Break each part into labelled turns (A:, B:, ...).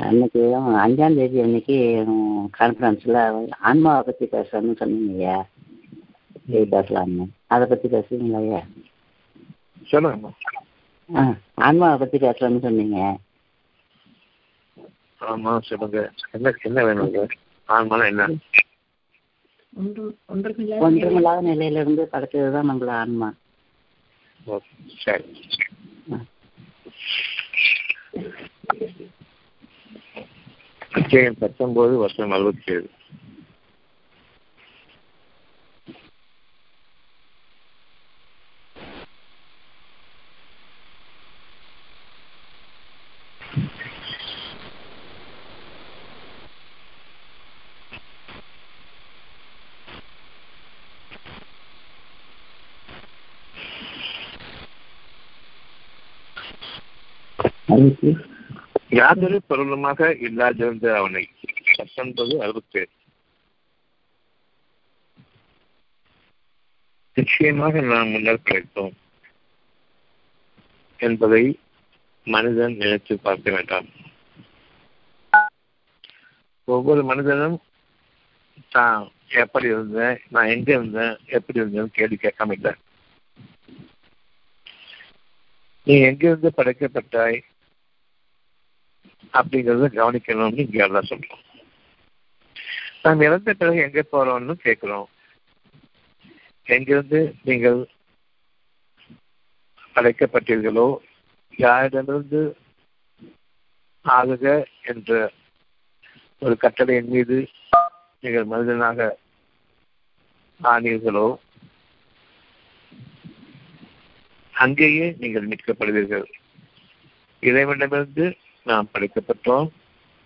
A: அன்னைக்கு அஞ்சாம் தேதி அன்னைக்கு கான்ஃபரன்ஸில் ஆன்மாவை பற்றி பேசணும்னு சொன்னீங்க ஐயா இது பேசலாம்னு. அதை பற்றி பேசுவீங்களா ஐயா
B: சொல்லுங்கம்மா
A: ஆ ஆன்மாவை பற்றி பேசலாம்னு சொன்னீங்க.
B: ஆமா சொல்லுங்க. என்ன என்ன வேணுங்க ஆன்மானா என்ன?
C: ஒன்று ஒன்றுமில்லை
A: ஒன்றுமில்லாத நிலையிலிருந்து படைச்சது தான் நம்மள ஆன்மா.
B: சரி. அத்தியாயம் பத்தொன்பது வருஷம் அறுபத்தி ஏழு
A: அறுபத்தி
B: யாதொரு பொருளுமாக இல்லாதிருந்த அவனை. பத்தொன்பது அறுபத்தி நிச்சயமாக நாம் முன்னர் கிடைத்தோம் என்பதை மனிதன் நினைத்து பார்க்க வேண்டாம். ஒவ்வொரு மனிதனும் தான் எப்படி இருந்தேன் நான் எங்க இருந்தேன் எப்படி இருந்தேன் கேள்வி கேட்காம இல்லை. நீ எங்கிருந்து படைக்கப்பட்டாய் அப்படிங்கறத கவனிக்கணும்னு இங்க எல்லாம் சொல்றோம். நாம் இறந்த பிறகு எங்க போறோம்னு கேட்கிறோம். எங்கிருந்து நீங்கள் அழைக்கப்பட்டீர்களோ யாரிடமிருந்து ஆகுக என்ற ஒரு கட்டளையின் மீது நீங்கள் மனிதனாக ஆனீர்களோ அங்கேயே நீங்கள் மீட்கப்படுவீர்கள். இறைவனிடமிருந்து நாம் படைக்கப்பட்டோம்.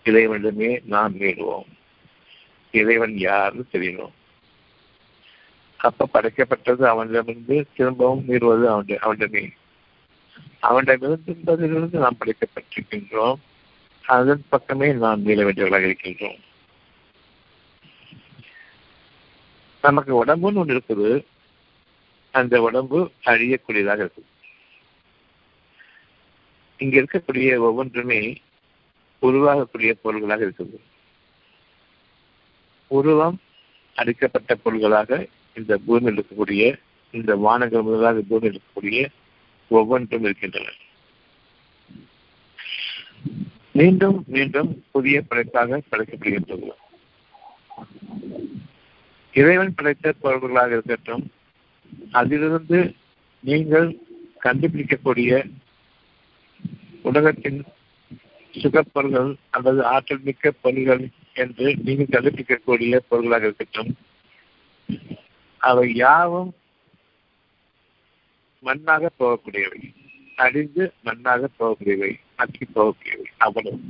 B: இறைவனிடமே நாம் மீடுவோம் இறைவன் யாருன்னு தெரியணும். அப்ப படைக்கப்பட்டது அவனிடமிருந்து திரும்பவும் மீறுவது அவன் அவனிடமே. அவனிடமிருந்து நாம் படைக்கப்பட்டிருக்கின்றோம். அதன் பக்கமே நாம் மீள வேண்டியவர்களாக இருக்கின்றோம். நமக்கு உடம்புன்னு ஒன்று இருக்குது. அந்த உடம்பு அழியக்கூடியதாக இருக்குது. இங்க இருக்கக்கூடிய ஒவ்வொன்றுமே உருவாகக்கூடிய பொருள்களாக இருக்குது. உருவம் அடிக்கப்பட்ட பொருள்களாக இந்த பூமியில் இருக்கக்கூடிய இந்த வானங்கள் முதலாக பூமியில் இருக்கக்கூடிய ஒவ்வொன்றும் இருக்கின்றன. மீண்டும் மீண்டும் புதிய படைப்பாக படைக்கப்படுகின்றது. இறைவன் படைத்த பொருள்களாக இருக்கட்டும் அதிலிருந்து நீங்கள் கண்டுபிடிக்கக்கூடிய உலகத்தின் சுகப்பொருள்கள் அல்லது ஆற்றல் மிக்க பொருள்கள் என்று நீங்கள் கண்டுபிடிக்கக்கூடிய பொருள்களாக இருக்கட்டும். அவை யாவும் மண்ணாக போகக்கூடியவை. அழிந்து மண்ணாக போகக்கூடியவை அக்கி போகக்கூடியவை அவ்வளவு.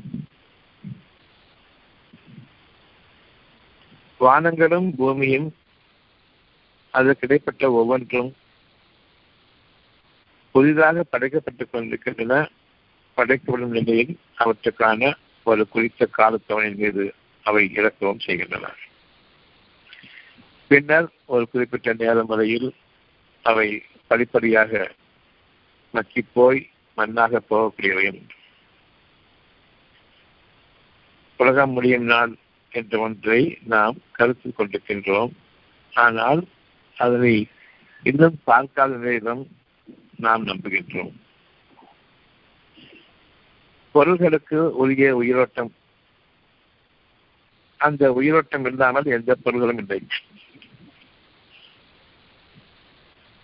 B: வானங்களும் பூமியும் அதற்கு இடைப்பட்ட ஒவ்வொன்றும் புதிதாக படைக்கப்பட்டுக் கொண்டிருக்கின்றன. படைக்கப்படும் நிலையில் அவற்றுக்கான ஒரு குறித்த காலத்தவனின் மீது அவை இறக்கவும் செய்கின்றன. பின்னர் ஒரு குறிப்பிட்ட நேரம் வரையில் அவை படிப்படியாக மக்கி போய் மண்ணாக போகக்கூடியவையும் உலகம் முடியும் நாள் என்ற ஒன்றை நாம் கருத்தில் கொண்டிருக்கின்றோம். ஆனால் அதனை இன்னும் பார்க்காத நேரம் நாம் நம்புகின்றோம். பொருள்களுக்கு உரிய உயிரோட்டம். அந்த உயிரோட்டம் இல்லாமல் எந்த பொருள்களும் இல்லை.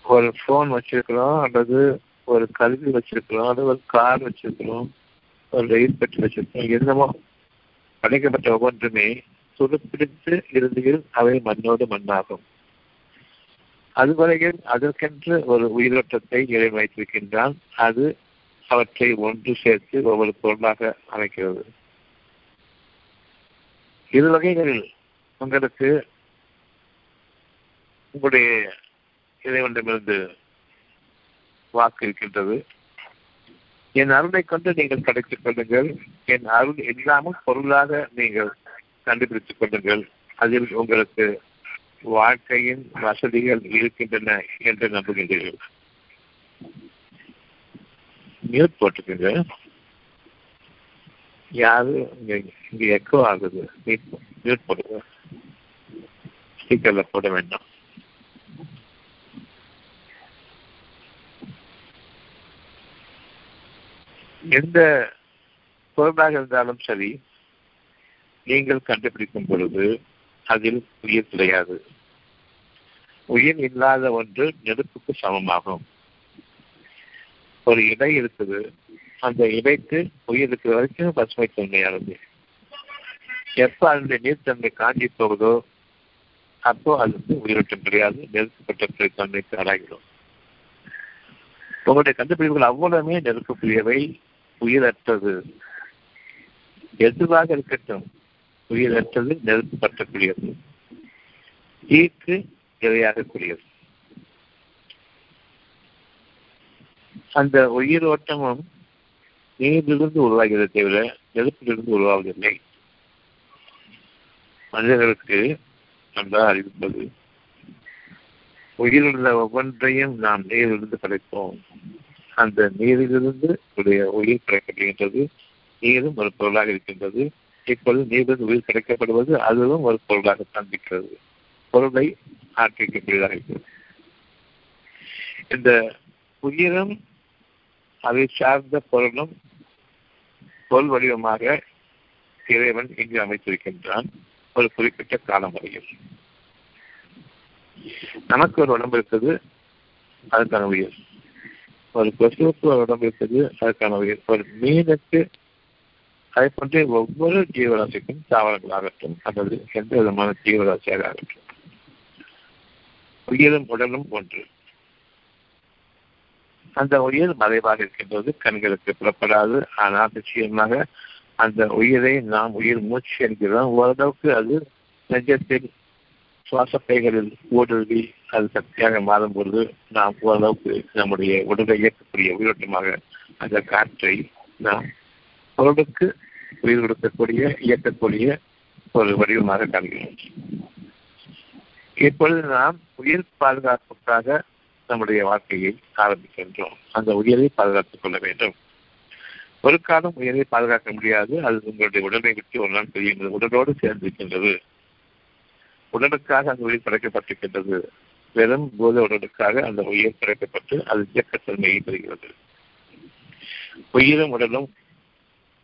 B: ஒரு போன் வச்சிருக்கிறோம் அல்லது ஒரு கல்வி வச்சிருக்கிறோம் அல்லது ஒரு கார் வச்சிருக்கிறோம் ஒரு ரயில் பெட்டி வச்சிருக்கிறோம் என்னமோ படைக்கப்பட்ட ஒவ்வொன்றுமே துருப்பிடித்து இறுதியில் அவை மண்ணோடு மண்ணாகும். அதுவரையில் அதற்கென்று ஒரு உயிரோட்டத்தை இறை வைத்திருக்கின்றான். அது அவற்றை ஒன்று சேர்த்து ஒவ்வொரு பொருளாக அமைக்கிறது. இரு வகைகளில் உங்களுக்கு உங்களுடைய இறைவனிடமிருந்து வாக்கு இருக்கின்றது. என் அருளை கொண்டு நீங்கள் கிடைத்துக் கொள்ளுங்கள். என் அருள் இல்லாமல் பொருளாக நீங்கள் கண்டுபிடித்துக் கொள்ளுங்கள். அதில் உங்களுக்கு வாழ்க்கையின் வசதிகள் இருக்கின்றன என்று நம்புகின்றீர்கள். மியூட் போட்டுக்கோங்க. யாரு? இங்க எக்கோ ஆகுது. மியூட் போடுங்க. ஸ்பீக்கர்ல போட வேண்டாம். எந்த பொருளாக இருந்தாலும் சரி நீங்கள் கண்டுபிடிக்கும் பொழுது அதில் உயிர் கிடையாது உயிர் இல்லாத ஒன்று நெருப்புக்கு சமமாகும். ஒரு இடை இருக்குது அந்த இடைக்கு உயிர் இருக்கிற வரைக்கும் பசுமை தன்மையானது எப்ப அந்த நீர்த்தன்மை காஞ்சி போகுதோ அப்போ அதுக்கு உயிரோட்டம் கிடையாது நெருக்கப்பட்ட தன்மைக்கு ஆளாகிடும். உங்களுடைய கண்டுபிடிப்புகள் அவ்வளவுமே நெருக்கக்கூடியவை உயிரற்றது. எதுவாக இருக்கட்டும் உயிரற்றது நெருப்பு பற்றக்கூடியது தீக்கு இரையாகக்கூடியது. அந்த உயிர் ஓட்டமும் நீரிலிருந்து உருவாகிறது தவிர நெருப்பிலிருந்து உருவாவதில்லை. மனிதர்களுக்கு நன்றாக அறிவிப்பது உயிருள்ள ஒவ்வொன்றையும் நாம் நீரிலிருந்து படைப்போம். அந்த நீரிலிருந்து உடைய உயிர் கிடைக்கப்படுகின்றது நீரும் ஒரு பொருளாக இருக்கின்றது. இப்பொழுது நீரிலிருந்து உயிர் கிடைக்கப்படுவது அதுவும் ஒரு பொருளாக காண்பிக்கிறது பொருளை ஆற்றிக்கக்கூடியதாக இருக்கிறது. இந்த உயிரும் அதை சார்ந்த பொருளும் பொருள் வடிவமாக இறைவன் இங்கு அமைத்திருக்கின்றான். ஒரு குறிப்பிட்ட காலம் வரையில். நமக்கு ஒரு உடம்பு இருக்குது அதுக்கான உயிர். ஒரு கொசுவுக்கு ஒரு உடம்பு இருக்குது அதுக்கான உயிர். ஒரு மீனுக்கு அதை போன்ற ஒவ்வொரு ஜீவராசிக்கும் தாவரங்களாகட்டும் அல்லது எந்த விதமான ஜீவராசியாக ஆகட்டும். உயிரும் உடலும் ஒன்று. அந்த உயிர் மறைவாக இருக்கின்றது கண்களுக்கு புறப்படாது ஆனால் நிச்சயமாக அந்த உயிரை நாம் உயிர் மூச்சு என்கிறோம். ஓரளவுக்கு அது நெஞ்சத்தில் சுவாசப்பைகளில் ஊடுருவி அது சக்தியாக மாறும் பொழுது நாம் ஓரளவுக்கு நம்முடைய உடலை இயக்கக்கூடிய உயிரோட்டமாக அந்த காற்றை நாம் பொருளுக்கு உயிர் கொடுக்கக்கூடிய இயக்கக்கூடிய ஒரு வடிவமாக காண்கிறோம். இப்பொழுது நாம் உயிர் பாதுகாப்புக்காக நம்முடைய வாழ்க்கையை ஆரம்பிக்கின்றோம். அந்த உயிரை பாதுகாத்துக் கொள்ள வேண்டும். ஒரு காலம் உயிரை பாதுகாக்க முடியாது. அது உங்களுடைய உடலை விட்டு ஒரு நாள் தெரியும் உடலோடு சேர்ந்திருக்கின்றது உடலுக்காக அந்த உயிர் படைக்கப்பட்டிருக்கின்றது. வெறும் போத உடலுக்காக அந்த உயிர் படைக்கப்பட்டு அது இயக்கத்தன்மையை பெறுகிறது. உயிரும் உடலும்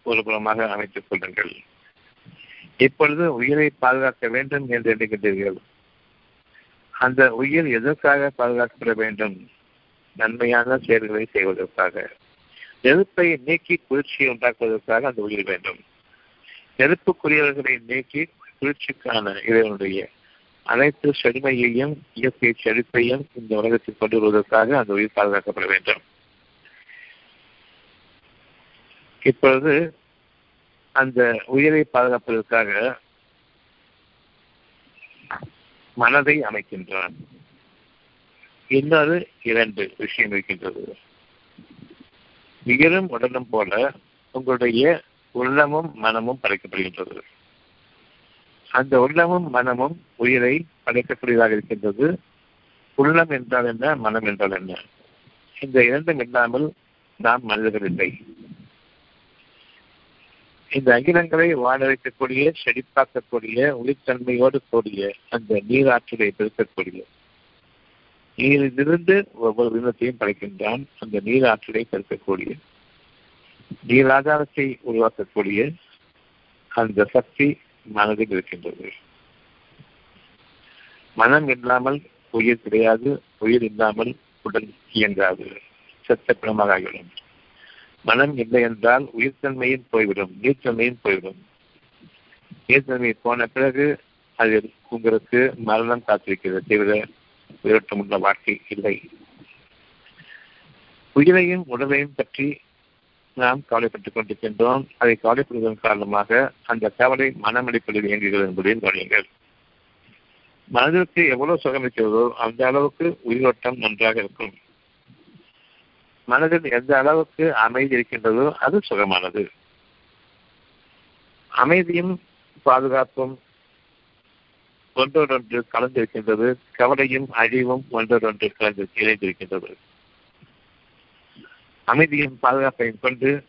B: ஒரு புறமாக அமைத்துக் கொள்ளுங்கள். இப்பொழுது உயிரை பாதுகாக்க வேண்டும் என்று எண்ணிக்கின்றீர்கள் அந்த உயிர் எதற்காக பாதுகாக்கப்பட வேண்டும்? நன்மையான செயல்களை செய்வதற்காக. நெருப்பை நீக்கி குளிர்ச்சியை உண்டாக்குவதற்காக அந்த உயிர் வேண்டும். நெருப்புக்குரியவர்களை நீக்கி குளிர்ச்சிக்கான இறைவனுடைய அனைத்து செழுமையையும் இயற்கை செழிப்பையும் இந்த உலகத்தில் கொண்டு வருவதற்காக அந்த உயிர் பாதுகாக்கப்பட வேண்டும். இப்பொழுது அந்த உயிரை பாதுகாப்பதற்காக மனதை அமைக்கின்றான். இன்னொரு இரண்டு விஷயம் இருக்கின்றது. உயிரும் உடலும் போல உங்களுடைய உள்ளமும் மனமும் படைக்கப்படுகின்றது. அந்த உள்ளமும் மனமும் உயிரை படைக்கக்கூடியதாக இருக்கின்றது. உள்ளம் என்றால் என்ன மனம் என்றால் என்ன? இந்த இரண்டும் இல்லாமல் நாம் மனிதர்கள் இல்லை. இந்த அகிலங்களை வாழ வைக்கக்கூடிய செழிப்பாக்கக்கூடிய உயிர்த்தன்மையோடு கூடிய அந்த நீராற்றலை பெருக்கக்கூடிய நீரிலிருந்து ஒவ்வொரு விதத்தையும் படைக்கின்றான். அந்த நீராற்றலை பெருக்கக்கூடிய நீராதாரத்தை உருவாக்கக்கூடிய அந்த சக்தி மனதில் இருக்கின்றது. மனம் இல்லாமல் உயிர் கிடையாது. உயிர் இல்லாமல் உடல் இயங்காது. சத்த பிணமாக ஆகிவிடும். மனம் இல்லை என்றால் உயிர்த்தன்மையும் போய்விடும் நீர்த்தன்மையும் போய்விடும். நீர்த்தன்மை போன பிறகு அதில் உங்களுக்கு மரணம் காத்திருக்கிறது. தவிர உயிரோட்டம் உள்ள வாழ்க்கை இல்லை. உயிரையும் உடலையும் பற்றி நாம் கவலைப்பட்டுக் கொண்டிருக்கின்றோம். அதை கவலைப்படுவதன் காரணமாக அந்த கவலை மனமடிப்பதில் இயங்குகிறது என்பதையும் கவனியுங்கள். மனதிற்கு எவ்வளவு சுகம் இருக்கிறதோ அந்த அளவுக்கு உயிரோட்டம் நன்றாக இருக்கும். மனதில் எந்த அளவுக்கு அமைதி இருக்கின்றதோ அது சுகமானது. அமைதியும் பாதுகாப்பும் ஒன்றோடொன்று கலந்திருக்கின்றது. கவலையும் அழிவும் ஒன்றோடொன்று கலந்து இணைந்திருக்கின்றது. அமைதியும் பாதுகாப்பையும் கொண்டு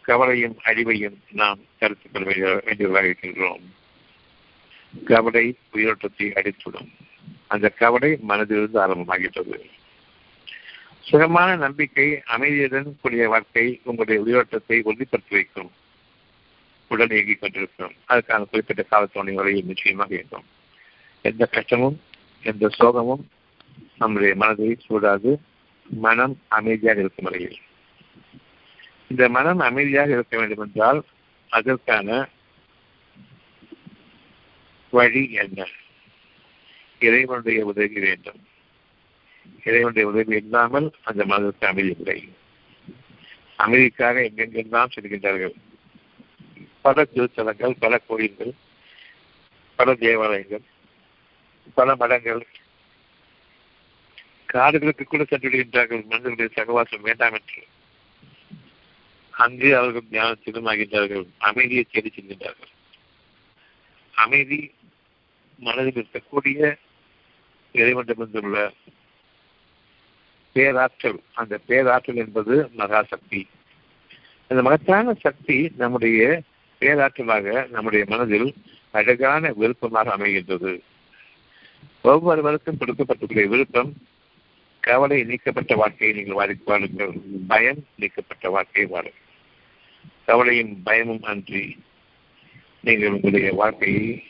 B: கவலையும் அழிவையும் நாம் கருத்துக் கொள்ள வேண்டியதாக இருக்கின்றோம். கவலை உயிரோட்டத்தை அடித்துவிடும் அந்த கவலை மனதிலிருந்து ஆரம்பமாகின்றது. சுகமான நம்பிக்கை அமைதியுடன் கூடிய வாழ்க்கை உங்களுடைய உயிரோட்டத்தை உறுதிப்படுத்தி வைக்கும். உடல் இயங்கிக் கொண்டிருக்கும். அதுக்கான குறிப்பிட்ட காலத்தோணி வரையில் நிச்சயமாக இருக்கும் எந்த கஷ்டமும் எந்த சோகமும் நம்முடைய மனதை சூடாது. மனம் அமைதியாக இருக்கும் வரையில். இந்த மனம் அமைதியாக இருக்க வேண்டும் என்றால் அதற்கான வழி என்ன? இறைவனுடைய உதவி வேண்டும். இறைவனுடைய உதவி இல்லாமல் அந்த மனதிற்கு அமைதி இல்லை அமைதிக்காக எங்கெங்கெல்லாம் செல்கின்றார்கள்? பல திருத்தலங்கள் பல கோயில்கள் பல தேவாலயங்கள் பல மடங்கள். காடுகளுக்கு கூட சென்று விடுகின்றார்கள். மனிதர்களுடைய சகவாசம் வேண்டாம் என்று. அங்கு அவர்கள் ஞானத்திலும் ஆகின்றார்கள் அமைதியை தேடி செல்கின்றார்கள். அமைதி மனதில் இருக்கக்கூடிய இறைவனிடமிருந்துள்ள பேராற்றல். அந்த பேராற்றல் என்பது மகாசக்தி. அந்த மகத்தான சக்தி நம்முடைய பேராற்றலாக நம்முடைய மனதில் அழகான விருப்பமாக அமைகின்றது. ஒவ்வொருவருக்கும் கொடுக்கப்பட்டுள்ள விருப்பம் கவலை நீக்கப்பட்ட வாழ்க்கையை நீங்கள் வாழி வாழுங்கள் பயம் நீக்கப்பட்ட வாழ்க்கையை வாழுங்கள் கவலையும் பயமும் அன்றி நீங்கள் உங்களுடைய வாழ்க்கையை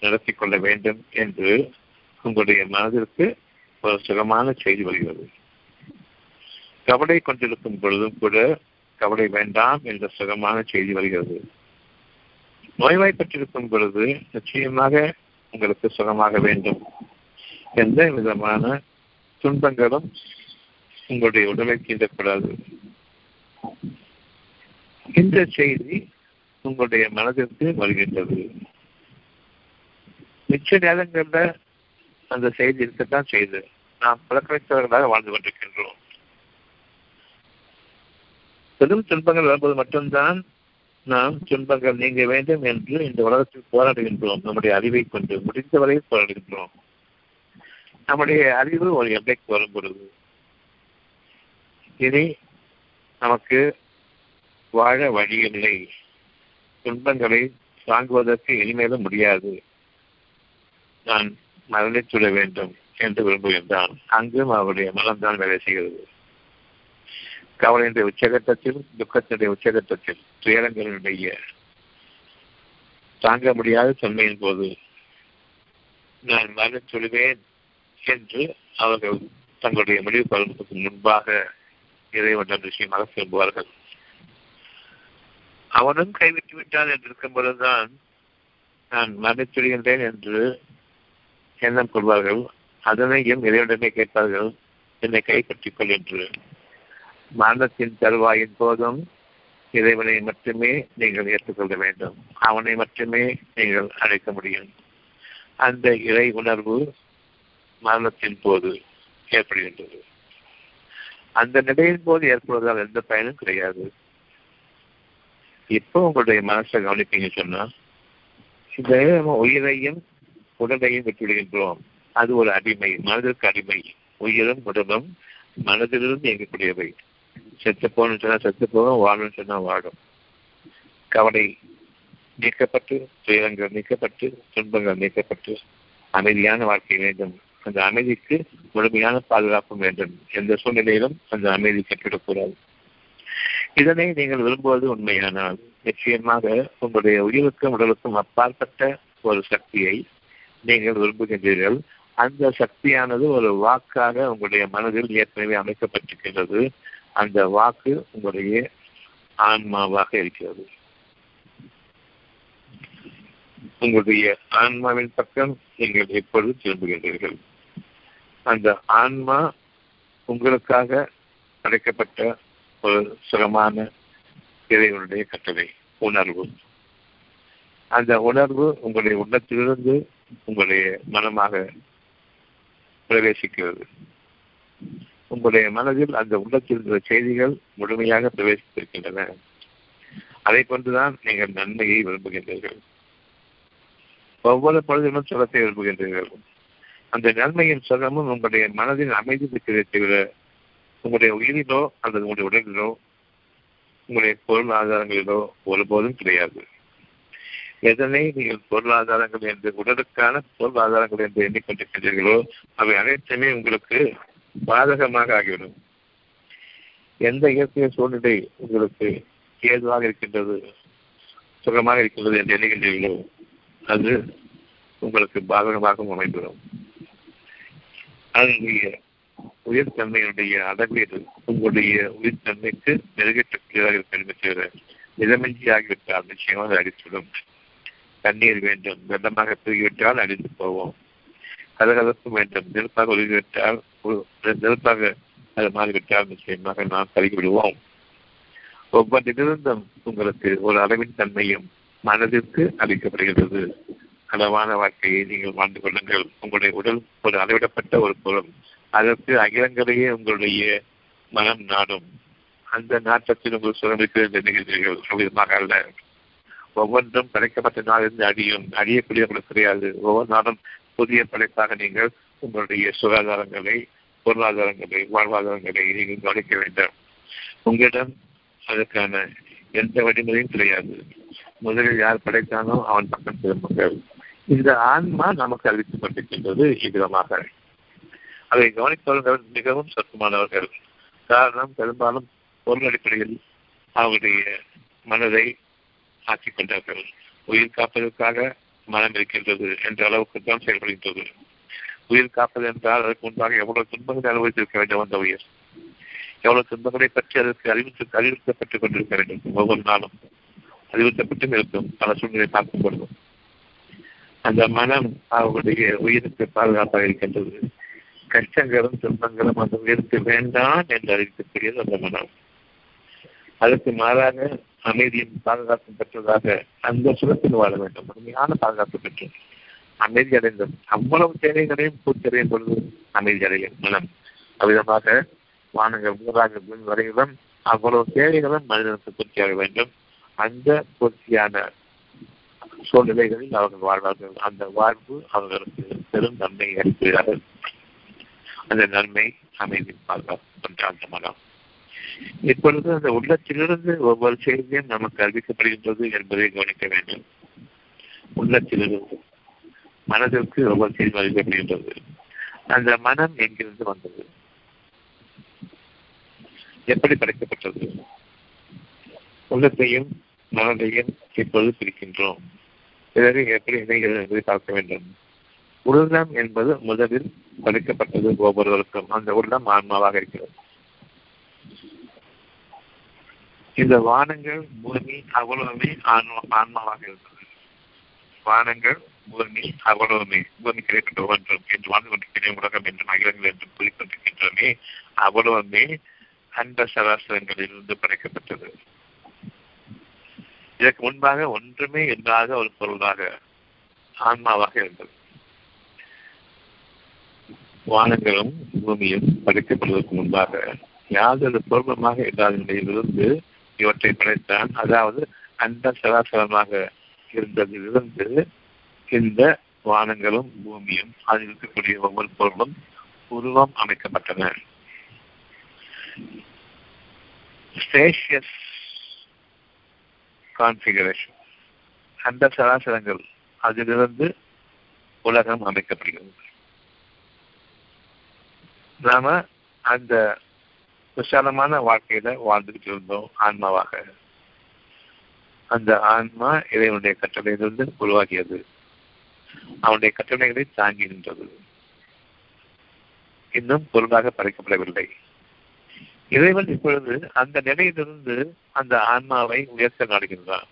B: நடத்தி கொள்ள வேண்டும் என்று உங்களுடைய மனதிற்கு ஒரு சுகமான செய்தி வருகிறது. கவலை கொண்டிருக்கும் பொழுதும் கூட கவலை வேண்டாம் என்ற சுகமான செய்தி வருகிறது. நோய்வாய்ப்பட்டிருக்கும் பொழுது நிச்சயமாக உங்களுக்கு சுகமாக வேண்டும். எந்த விதமான துன்பங்களும் உங்களுடைய உடலை தீண்டக்கூடாது. இந்த செய்தி உங்களுடைய மனதிற்கு வருகின்றது. மிச்ச நேரங்களில் அந்த செய்தி இருக்கத்தான் செய்து நாம் புறக்கணித்தவர்களாக வாழ்ந்து கொண்டிருக்கின்றோம். பெரும் துன்பங்கள் வரும்போது மட்டும்தான் நாம் துன்பங்கள் நீங்க வேண்டும் என்று இந்த உலகத்தில் போராடுகின்றோம். நம்முடைய அறிவை கொண்டு முடிந்தவரை போராடுகின்றோம். நம்முடைய அறிவு ஒரு எல்லைக்கு வரும் பொழுது இனி நமக்கு வாழ வழியில்லை. துன்பங்களை தாங்குவதற்கு இனிமேலும் முடியாது. நான் மரணித்துட வேண்டும் என்று விரும்புகின்றான். அங்கும் அவருடைய மனம்தான் வேலை செய்கிறது. கவலையினுடைய உச்சகட்டத்தில் துக்கத்தினுடைய உச்சகட்டத்தில் துயரங்களினுடைய தாங்க முடியாத தன்மையின் போது நான் மரணித்துடுவேன் என்று அவர்கள் தங்களுடைய முடிவு பருவத்துக்கு முன்பாக இறைவன் விஷயமாக திரும்புவார்கள் அவனும் கைவிட்டு விட்டான் என்று இருக்கும் பொழுதுதான் நான் மரணித்துடுகின்றேன் என்று எண்ணம் கொள்வார்கள். அதனையும் இறைவனமே கேட்பார்கள். என்னை கைப்பற்றிக் கொள் என்று மரணத்தின் தருவாயின் போதும் இறைவனை மட்டுமே நீங்கள் ஏற்றுக்கொள்ள வேண்டும். அவனை மட்டுமே நீங்கள் அழைக்க முடியும். அந்த இறை உணர்வு மரணத்தின் போது ஏற்படுகின்றது. அந்த நிலையின் போது ஏற்படுவதால் எந்த பயனும் கிடையாது. இப்போ உங்களுடைய மனசை கவனிப்பீங்க சொன்னா இந்த உயிரையும் உடலையும் விட்டுவிடுகின்றோம். அது ஒரு அடிமை மனதிற்கு அடிமை. உயிரும் உடலும் மனதிலிருந்து இயங்கக்கூடியவை. செத்து போகணும்னு சொன்னா செத்து போகும் வாழணும்னு சொன்னா வாழும். கவலை நீக்கப்பட்டு துயரங்கள் நீக்கப்பட்டு துன்பங்கள் நீக்கப்பட்டு அமைதியான வாழ்க்கை வேண்டும். அந்த அமைதிக்கு முழுமையான பாதுகாப்பு வேண்டும். எந்த சூழ்நிலையிலும் அந்த அமைதி கட்டிடக்கூடாது இதனை நீங்கள் விரும்புவது உண்மையானால் நிச்சயமாக உங்களுடைய உயிருக்கும் உடலுக்கும் அப்பாற்பட்ட ஒரு சக்தியை நீங்கள் விரும்புகின்றீர்கள். அந்த சக்தியானது ஒரு வாக்காக உங்களுடைய மனதில் ஏற்கனவே அமைக்கப்பட்டிருக்கின்றது. அந்த வாக்கு உங்களுடைய ஆன்மாவாக இருக்கிறது. உங்களுடைய ஆன்மாவின் பக்கம் நீங்கள் எப்பொழுது திரும்புகின்றீர்கள்? அந்த ஆன்மா உங்களுக்காக அழைக்கப்பட்ட ஒரு சுகமான இறைவனுடைய கட்டளை உணர்வு. அந்த உணர்வு உங்களுடைய உள்ளத்திலிருந்து உங்களுடைய மனமாக பிரவேசிக்கிறது. உங்களுடைய மனதில் அந்த உள்ளத்தில் இருந்த செய்திகள் முழுமையாக பிரவேசித்திருக்கின்றன. அதை கொண்டுதான் நீங்கள் நன்மையை விரும்புகின்றீர்கள். ஒவ்வொரு பொழுதிலும் சுரத்தை விரும்புகின்றீர்கள். அந்த நன்மையின் சுரமும் உங்களுடைய மனதின் அமைதி கிடைத்துவிட தவிர உங்களுடைய உயிரிலோ அல்லது உங்களுடைய உடலிலோ உங்களுடைய பொருளாதாரங்களிலோ ஒருபோதும் கிடையாது. எதனை நீங்கள் பொருளாதாரங்கள் என்று உடலுக்கான பொருளாதாரங்கள் என்று எண்ணிக்கொண்டிருக்கின்றீர்களோ அவை அனைத்துமே உங்களுக்கு பாதகமாக ஆகிவிடும். எந்த இயற்கை சூழ்நிலை உங்களுக்கு ஏதுவாக இருக்கின்றது சுகமாக இருக்கின்றது என்று எண்ணுகின்றீர்களோ அது உங்களுக்கு பாதகமாகவும் அமைந்துவிடும். அதனுடைய உயிர்த்தன்மையினுடைய அளவீடு உங்களுடைய உயிர்த்தன்மைக்கு நெருங்கக்கூடியதாக இருக்கிறது தவிர ஆகிவிட்டால் நிச்சயமாக அடித்துவிடும் தண்ணீர் வேண்டும் வெள்ளமாக பெருகிவிட்டால் அடித்து போவோம். கதகதப்பு வேண்டும் நெருப்பாக ஒழுகிவிட்டால் நிறுத்தாக அது மாறிவிட்டால் நிச்சயமாக நாம் கருகி விடுவோம். ஒவ்வொன்றிலிருந்தும் உங்களுக்கு ஒரு அளவின் தன்மையும் மனதிற்கு அளிக்கப்படுகிறது. அளவான வாழ்க்கையை நீங்கள் வாழ்ந்து கொள்ளுங்கள். உங்களுடைய உடல் ஒரு அளவிடப்பட்ட ஒரு பொருள். அதற்கு அகிலங்களையே உங்களுடைய மனம் நாடும். அந்த நாட்டத்தில் உங்கள் சுரமிக்கு நினைக்கிறீர்கள். விதமாக அல்ல. ஒவ்வொன்றும் படைக்கப்பட்ட நாளிலிருந்து அடியும். அடியக்கூடிய உங்களுக்கு கிடையாது ஒவ்வொரு நாளும் புதிய படைப்பாக நீங்கள் உங்களுடைய சுகாதாரங்களை பொருளாதாரங்களை வாழ்வாதாரங்களை நீங்கள் கவனிக்க வேண்டும். உங்களிடம் அதற்கான எந்த வழிமுறையும் கிடையாது. முதலில் யார் படைத்தானோ அவன் பக்கம் திரும்புங்கள். இந்த ஆன்மா நமக்கு அறிவித்துக் கொண்டிருக்கின்றது இவ்விதமாக. அதை கவனிப்பவர்கள் மிகவும் சொற்பமானவர்கள். காரணம் பெரும்பாலும் பொருள் அடிப்படையில் அவருடைய மனதை ஆக்கிக் கொண்டார்கள். உயிர் காப்பதற்காக மனம் இருக்கின்றது என்ற அளவுக்கு தான் செயல்படுகின்றது. உயிர் காப்பது என்றால் அதற்கு முன்பாக எவ்வளவு துன்பங்களை அனுபவித்திருக்க வேண்டும் அந்த உயிர்? எவ்வளவு துன்பங்களை பற்றி அதற்கு அறிவித்து அறிவுறுத்தப்பட்டுக் கொண்டிருக்க வேண்டும்? ஒவ்வொரு நாளும் அறிவுறுத்தப்பட்டும் இருக்கும். பல சூழ்நிலை பார்க்கும் பொழுதும் அந்த மனம் அவருடைய உயிருக்கு பாதுகாப்பாக இருக்கின்றது. கஷ்டங்களும் துன்பங்களும் அந்த உயிருக்கு வேண்டாம் என்று அறிவிக்கக்கூடியது அந்த மனம். அதற்கு மாறாக அமைதியும் பாதுகாப்பும் பெற்றதாக அந்த சுரத்தில் வாழ வேண்டும். முழுமையான பாதுகாப்பு பெற்றது அமைதி அடைந்தும் அவ்வளவு தேவைகளையும் பூர்த்தி பொழுது அமைதி அடையும் மனம் அவ்விதமாக வானங்கள் மூன்றாக பூமி வரையிலும் அவ்வளவு தேவைகளும் மனிதனுக்கு பூர்த்தியாக வேண்டும். அந்த பூர்த்தியான சூழ்நிலைகளில் அவர்கள் வாழ்வார்கள். அந்த வாழ்வு அவர்களுக்கு பெரும் நன்மை அளிக்கிறார்கள் அந்த நன்மை அமைதி பாதுகாப்பு என்ற அந்த மனம் இப்பொழுது அந்த உள்ளத்திலிருந்து ஒவ்வொரு செய்தியும் நமக்கு அறிவிக்கப்படுகின்றது என்பதை கவனிக்க வேண்டும். உள்ளத்திலிருந்து மனதிற்கு ரொம்ப செய்தியும் அந்த மனம் எங்கிருந்து வந்தது? எப்படி படைக்கப்பட்டது? உள்ளத்தையும் மனதையும் இப்பொழுது பிரிக்கின்றோம். பிறகு எப்படி இணைகிறது என்பதை பார்க்க வேண்டும். உள்ளம் என்பது முதலில் படைக்கப்பட்டது ஒவ்வொருவருக்கும். அந்த உள்ளம் ஆன்மாவாக இருக்கிறது. இந்த வானங்கள் பூமி அவ்வளவுமே ஆன்மா ஆன்மாவாக இருந்தது. வானங்கள் பூமி அவ்வளவுமே பூமி கிடைக்கப்பட்ட ஒவ்வொன்றும் என்று வாழ்ந்து கொண்டிருக்கிறேன் உலகம் என்றும் அகிலங்கள் என்றும் கூறிக்கொண்டிருக்கின்றமே அவ்வளவுமே அந்த சராசரங்களிலிருந்து படைக்கப்பட்டது. இதற்கு முன்பாக ஒன்றுமே இல்லாத ஒரு பொருளாக ஆன்மாவாக இருந்தது. வானங்களும் பூமியும் படைக்கப்படுவதற்கு முன்பாக யாதொரு பொருளமாக இல்லாத நிலையிலிருந்து இவற்றை படைத்தான். அதாவது அந்த சராசரமாக இருந்ததிலிருந்து இந்த வானங்களும் பூமியும் அதில் இருக்கக்கூடிய ஒவ்வொரு பொருளும் உருவம் அமைக்கப்பட்டன. ஸ்பேஷியஸ் கான்பிகரேஷன் அந்த சராசரங்கள் அதிலிருந்து உலகம் அமைக்கப்படுகிறது. நாம அந்த விசாலமான வாழ்க்கையில வாழ்ந்துகிட்டு இருந்தோம் ஆன்மாவாக. அந்த ஆன்மா இறைவனுடைய கட்டளையிலிருந்து உருவாகியது. அவனுடைய கட்டளைகளை தாங்கி நின்றது. இன்னும் பொருளாக படைக்கப்படவில்லை இறைவன் இப்பொழுது அந்த நிலையிலிருந்து அந்த ஆன்மாவை உயர்த்த நாடுகின்றான்.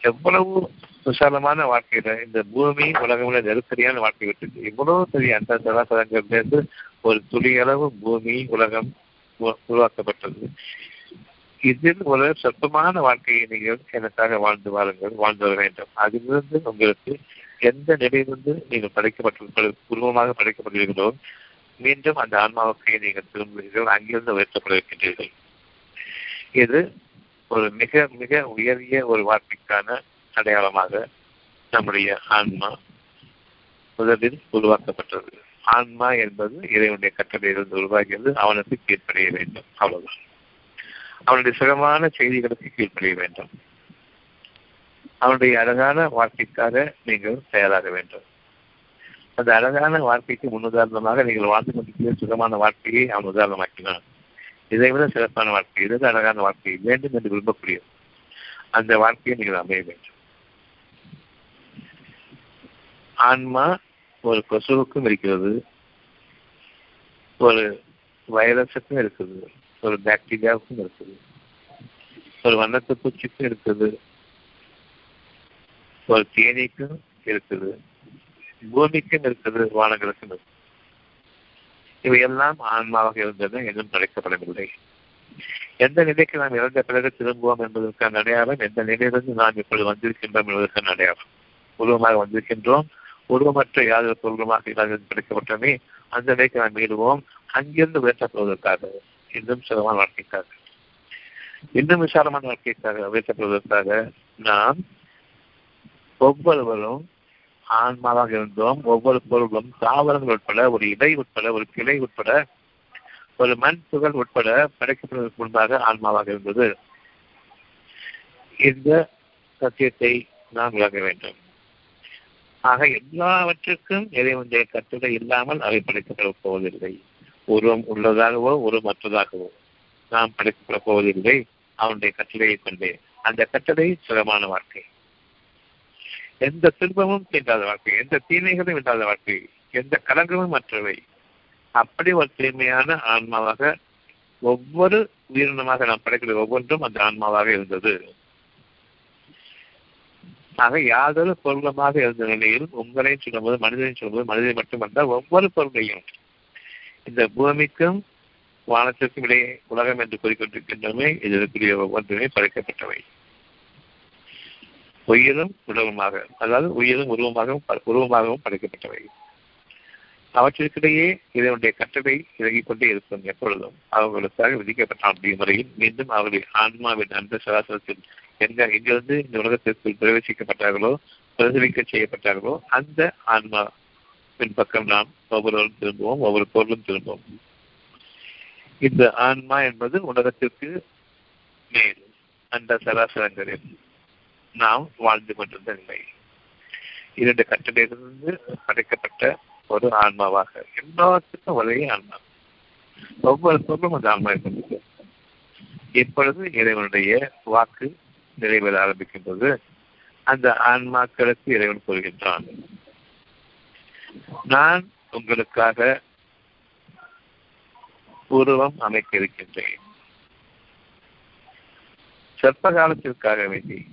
B: எவ்வளவு விசாலமான வாழ்க்கையில இந்த பூமி உலகமுள்ள நெருக்கடியான வாழ்க்கை விட்டது இவ்வளவு பெரிய அந்த சராசரங்களிலிருந்து ஒரு துளியளவு பூமி உலகம் உருவாக்கப்பட்டது. இதில் ஒரு சொற்பமான வாழ்க்கையை நீங்கள் எனக்காக வாழ்ந்து வாருங்கள் வாழ்ந்து வர வேண்டும். அதிலிருந்து உங்களுக்கு எந்த நிலையிலிருந்து நீங்கள் படைக்கப்பட்டு உருவமாக படைக்கப்படுகிறீர்களோ மீண்டும் அந்த ஆன்மாவுக்கு நீங்கள் திரும்புகிறீர்கள் அங்கிருந்து உயர்த்தப்பட இருக்கின்றீர்கள் இது ஒரு மிக மிக உயரிய ஒரு வாழ்க்கைக்கான அடையாளமாக நம்முடைய ஆன்மா முதலில் உருவாக்கப்பட்டது. ஆன்மா என்பது இறைவனுடைய கட்டளையிலிருந்து உருவாகியது அவனுக்கு கீழ்ப்படைய வேண்டும். அவ்வளவுதான். அவனுடைய சுகமான செய்திகளுக்கு கீழ்ப்படிய வேண்டும். அவனுடைய அழகான வாழ்க்கைக்காக நீங்கள் தயாராக வேண்டும். அந்த அழகான வாழ்க்கைக்கு முன்னுதாரணமாக நீங்கள் வாழ்ந்து கொண்டிருக்கிற சுகமான வாழ்க்கையை அவன் உதாரணமாக்கினான். இதை விட சிறப்பான வாழ்க்கை இதை அழகான வாழ்க்கை வேண்டும் என்று விரும்பக்கூடிய அந்த வாழ்க்கையை நீங்கள் அமைய வேண்டும். ஆன்மா ஒரு கொசுவுக்கும் இருக்கிறது. ஒரு வைரஸுக்கும் இருக்குது. ஒரு பாக்டீரியாவுக்கும் இருக்குது. ஒரு வண்ணத்து பூச்சிக்கும் இருக்குது. ஒரு தேனீக்கும் இருக்குது. பூமிக்கும் இருக்குது வானங்களுக்கும் இருக்குது. இவையெல்லாம் ஆன்மாவாக இருந்தது எதுவும் படைக்கப்படவில்லை எந்த நிலைக்கு நாம் இறந்த பிறகு திரும்புவோம் என்பதற்கான அடையாளம் எந்த நிலையிலிருந்து நாம் இப்பொழுது வந்திருக்கின்றோம் என்பதற்கான அடையாளம். உருவமாக வந்திருக்கின்றோம். உருவமற்ற யாதொரு பொருளுமாக இல்லாத படைக்கப்பட்டமே அந்த நிலைக்கு நாம் மீடுவோம் அங்கிருந்து உயர்த்தப்படுவதற்காக இன்னும் சிறமான வாழ்க்கைக்காக. இன்னும் விசாலமான வாழ்க்கைக்காக உயர்த்தப்படுவதற்காக நாம் ஒவ்வொருவரும் ஆன்மாவாக இருந்தோம். ஒவ்வொரு பொருளும் தாவரங்கள் உட்பட ஒரு இலை உட்பட ஒரு கிளை உட்பட ஒரு மண் துகள் உட்பட படைக்கப்படுவதற்கு முன்பாக ஆன்மாவாக இருந்தது. இந்த சத்தியத்தை நாம் விளங்க வேண்டும். ஆக எல்லாவற்றுக்கும் இறைவனுடைய கட்டுரை இல்லாமல் அவை படைக்கப்பட போவதில்லை. உருவம் உள்ளதாகவோ உருவமற்றதாகவோ நாம் படைக்கப்பட போவதில்லை. அவனுடைய கட்டளையை கொண்டே. அந்த கட்டளை சுகமான வாழ்க்கை. எந்த துன்பமும் தீண்டாத வாழ்க்கை. எந்த தீமைகளும் இல்லாத வாழ்க்கை. எந்த கலங்கமும் மற்றவை. அப்படி ஒரு தூய்மையான ஆன்மாவாக ஒவ்வொரு உயிரினமாக நாம் படைக்கிற ஒவ்வொன்றும் அந்த ஆன்மாவாக இருந்தது. ஆக யாதொரு பொருளமாக இருந்த நிலையில் உங்களையும் சொல்லும்போது மனிதனையும் சொல்லும்போது மனிதனை மட்டுமல்ல ஒவ்வொரு பொருளையும் இந்த பூமிக்கும் வானத்திற்கும் இடையே உலகம் என்று கூறிக்கொண்டிருக்கின்றமே இதற்குரிய ஒவ்வொன்றுமே படைக்கப்பட்டவை. உயிரும் உலகமாக அதாவது உயிரும் உருவமாகவும் உருவமாகவும் படைக்கப்பட்டவை. அவற்றிற்கிடையே இதனுடைய கட்டளை இறங்கிக் கொண்டே இருக்கும் எப்பொழுதும். அவர்களுக்காக விதிக்கப்பட்ட அப்படி முறையில் மீண்டும் அவர்கள் ஆன்மாவின் அந்த சராசரத்தில் எங்க எங்கிருந்து இந்த உலகத்திற்குள் பிரவேசிக்கப்பட்டார்களோ பிரதிபிக்க செய்யப்பட்டார்களோ அந்த ஆன்மா பின் பக்கம் நாம் ஒவ்வொருவரும் திரும்புவோம் ஒவ்வொரு பொருளும் திரும்புவோம். இந்த ஆன்மா என்பது உலகத்திற்கு மேல் அந்த சராசரங்களில் நாம் வாழ்ந்து கொண்டிருந்த நிலை. இரண்டு கட்டிலிருந்து படைக்கப்பட்ட ஒரு ஆன்மாவாக. எல்லாத்துக்கும் ஒரே ஆன்மா. ஒவ்வொரு பொருளும் அந்த ஆன்மா இருக்கின்றது இப்பொழுது இறைவனுடைய வாக்கு நிறைவேற ஆரம்பிக்கின்றது. அந்த ஆன்மாக்களுக்கு இறைவன் கூறுகின்றான். நான் உங்களுக்காக உருவம் அமைக்க இருக்கின்றேன் சொற்ப காலத்திற்காக வேண்டி.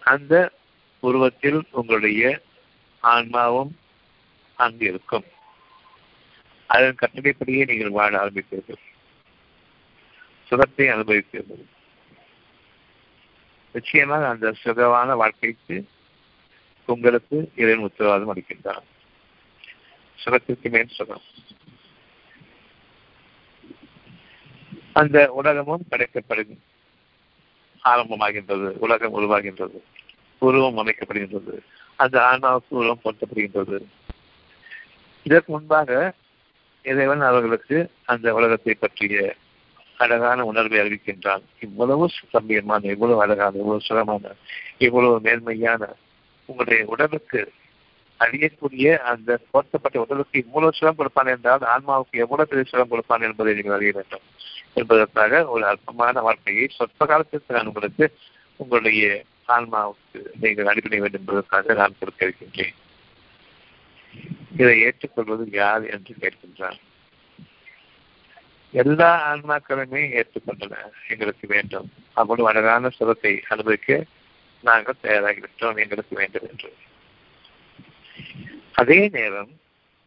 B: அந்த உருவத்தில் உங்களுடைய ஆன்மாவும் அங்கு இருக்கும் அதன் கட்டளைப்படியே நீங்கள் வாழ ஆரம்பிப்பீர்கள். சுகத்தை அனுபவிப்பீர்கள். நிச்சயமாக அந்த சுகமான வாழ்க்கைக்கு உங்களுக்கு இறைவன் உத்தரவாதம் அளிக்கின்றான் சுகத்திற்கு மேல் சுகம். அந்த உலகமும் படைக்கப்படும் ஆரம்பமாகின்றது உலகம் உருவாகின்றது உருவம் அமைக்கப்படுகின்றது அந்த ஆன்மாவுக்கு உருவம் பொருத்தப்படுகின்றது இதற்கு முன்பாக இறைவன் அவர்களுக்கு அந்த உலகத்தை பற்றிய அழகான உணர்வை அறிவிக்கின்றான். இவ்வளவு கம்பீரமான இவ்வளவு அழகான இவ்வளவு சுகமான இவ்வளவு மேன்மையான உங்களுடைய உடலுக்கு அழியக்கூடிய அந்த போர்த்தப்பட்ட உடலுக்கு இவ்வளவு சுகம் கொடுப்பான் என்றால் ஆன்மாவுக்கு எவ்வளவு பெரிய சுகம் கொடுப்பான் என்பதை நீங்கள் அறிய வேண்டும். என்பதற்காக ஒரு அற்பமான வாழ்க்கையை சொற்ப காலத்திற்கு நான் உங்களுக்கு உங்களுடைய ஆன்மாவுக்கு நீங்கள் அனுப்பிட வேண்டும் என்பதற்காக நான் கொடுக்க இருக்கின்றேன். இதை ஏற்றுக்கொள்வது யார் என்று கேட்கின்றான் எல்லா ஆன்மாக்களுமே ஏற்றுக்கொண்டன எங்களுக்கு வேண்டும். அவ்வளவு அழகான சுரத்தை அனுபவிக்க நாங்கள் தயாராகிவிட்டோம் எங்களுக்கு வேண்டும் என்று. அதே நேரம்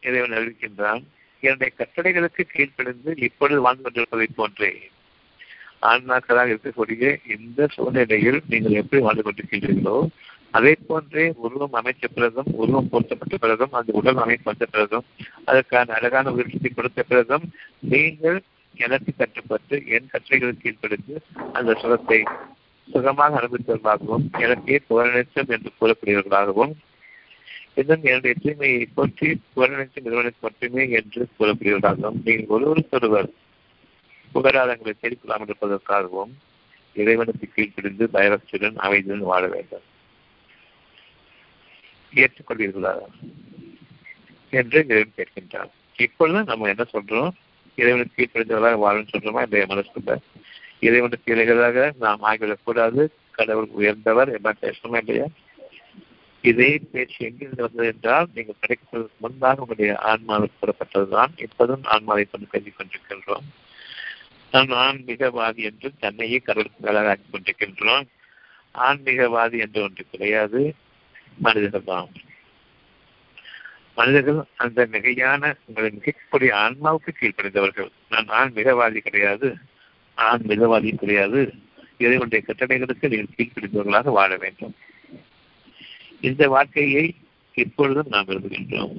B: இறைவன் அறிவிக்கின்றான் என்னுடைய கட்டளைகளுக்கு கீழ்ப்படிந்து இப்பொழுது வாழ்ந்து கொண்டிருப்பதை போன்றே. ஆன்மாக்களாக இருக்கக்கூடிய இந்த சூழ்நிலையில் நீங்கள் எப்படி வாழ்ந்து கொண்டிருக்கின்றீர்களோ அதே போன்றே உருவம் அமைச்ச பிறதும் உருவம் பொருத்தப்பட்ட பிறகும் அந்த உடல் அமைப்பு வந்த அதற்கான அழகான உயிரிழத்தை கொடுத்த பிறதும் நீங்கள் எனக்கு கட்டுப்பட்டு என் கட்டளைகளுக்கு கீழ்ப்படுத்து அந்த சுரத்தை சுகமாக அனுபவித்தவர்களாகவும் எனக்கே புகழனைச்சம் என்று கூறக்கூடியவர்களாகவும் இன்னும் என்னுடைய தூய்மையை போற்றி புகழனைச்சம் நிறுவனத்தை மட்டுமே என்று கூறக்கூடியவர்களாகவும் நீங்கள் ஒருவருக்கொருவர் புகழாதங்களை தேடிக்கொள்ளாமல் இருப்பதற்காகவும் இறைவனுக்கு கீழ்ப்பிடிந்து பயபக்தியுடன் அமைதியுடன் வாழ வேண்டும். ஏற்றுக்கொள்வீர்களா என்று இறைவன் கேட்கின்றார் இப்பொழுது நம்ம என்ன சொல்றோம்? இறைவனுக்கு கீழ்ப்படிந்தவர்களாக வாழன்னு சொல்றோமா? இந்த மனசுக்குள்ள இறைவனுக்கு இளைஞராக நாம் ஆகிவிடக்கூடாது. கடவுள் உயர்ந்தவர் எல்லாம் பேசணுமா இல்லையா இதே பேச்சு எங்கிருந்து வந்தது என்றால் நீங்கள் கிடைப்பதற்கு முன்பாக உங்களுடைய ஆன்மாவில் கூறப்பட்டதுதான். இப்போதும் ஆன்மாவை கொண்டு பேசிக் கொண்டிருக்கின்றோம். நான் ஆன்மீகவாதி என்று தன்னையே கடவுளுக்கு மேலாக ஆக்கிக் கொண்டிருக்கின்றோம். ஆன்மீகவாதி என்று ஒன்று கிடையாது. மனிதர்கள் தான். மனிதர்கள் அந்த மிகையான உங்களை மிகக்கூடிய ஆன்மாவுக்கு கீழ்ப்படைந்தவர்கள். நான் ஆன்மீகவாதி கிடையாது. ஆன்மீகவாதி கிடையாது. இறைவனுடைய கட்டளைகளுக்கு நீங்கள் கீழ்ப்பிடிந்தவர்களாக வாழ வேண்டும். இந்த வாழ்க்கையை இப்பொழுதும் நாம் விரும்புகின்றோம்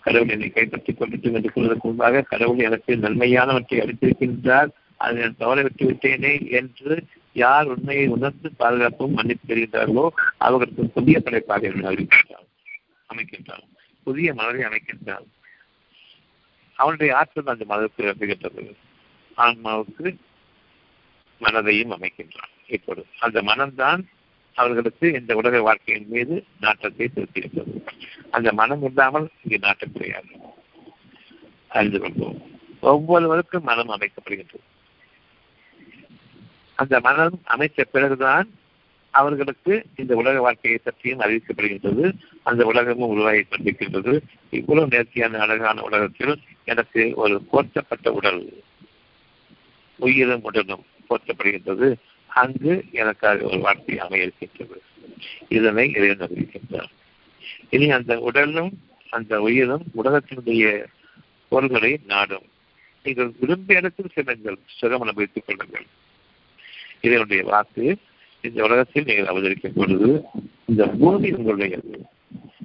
B: கடவுள் என்னை கைப்பற்றிக் கொண்டு என்று கூறுவதற்கு முன்பாக கடவுள் எனக்கு நன்மையானவற்றை அளித்திருக்கின்றார். அதை நான் தவற விட்டு விட்டேனே என்று யார் உண்மையை உணர்ந்து பாதுகாப்பும் மன்னிப்பு பெறுகின்றார்களோ அவர்களுக்கு புதிய படைப்பாக அறிவிக்கின்றார் அமைக்கின்றார். புதிய மனதை அமைக்கின்றார். அவனுடைய ஆற்றல் அந்த மதத்தில் இறங்குகின்றது ஆன்மாவுக்கு மனதையும் அமைக்கின்றான். இப்பொழுது அந்த மனம்தான் அவர்களுக்கு இந்த உலக வாழ்க்கையின் மீது நாட்டத்தை செலுத்தியிருக்கிறது. அந்த மனம் இல்லாமல் இங்கு நாட்டம் கிடையாது. அறிந்து கொள்வோம். ஒவ்வொருவருக்கும் மனம் அமைக்கப்படுகின்றது. அந்த மனம் அமைத்த பிறகுதான் அவர்களுக்கு இந்த உலக வாழ்க்கையை பற்றியும் அறிவிக்கப்படுகின்றது. அந்த உலகமும் உருவாகி கொண்டிருக்கின்றது. இவ்வளவு நேர்த்தியான அழகான உலகத்தில் எனக்கு ஒரு போர்த்தப்பட்ட உடல். உயிரும் உடலும். போற்றப்படுகின்றது அங்கு எனக்காக ஒரு வாழ்க்கை அமைய இருக்கின்றது இதனை இறைவன் அறிவிக்கின்றார். இனி அந்த உடலும் அந்த உயிரும் உலகத்தினுடைய பொருள்களை நாடும். நீங்கள் விரும்பிய இடத்தில் செல்லுங்கள். சுகம் அனுபவித்துக் கொள்ளுங்கள். இதனுடைய வாக்கு இந்த உலகத்தில் நீங்கள் அவதரிக்கும் பொழுது இந்த பூமி உங்களுடையது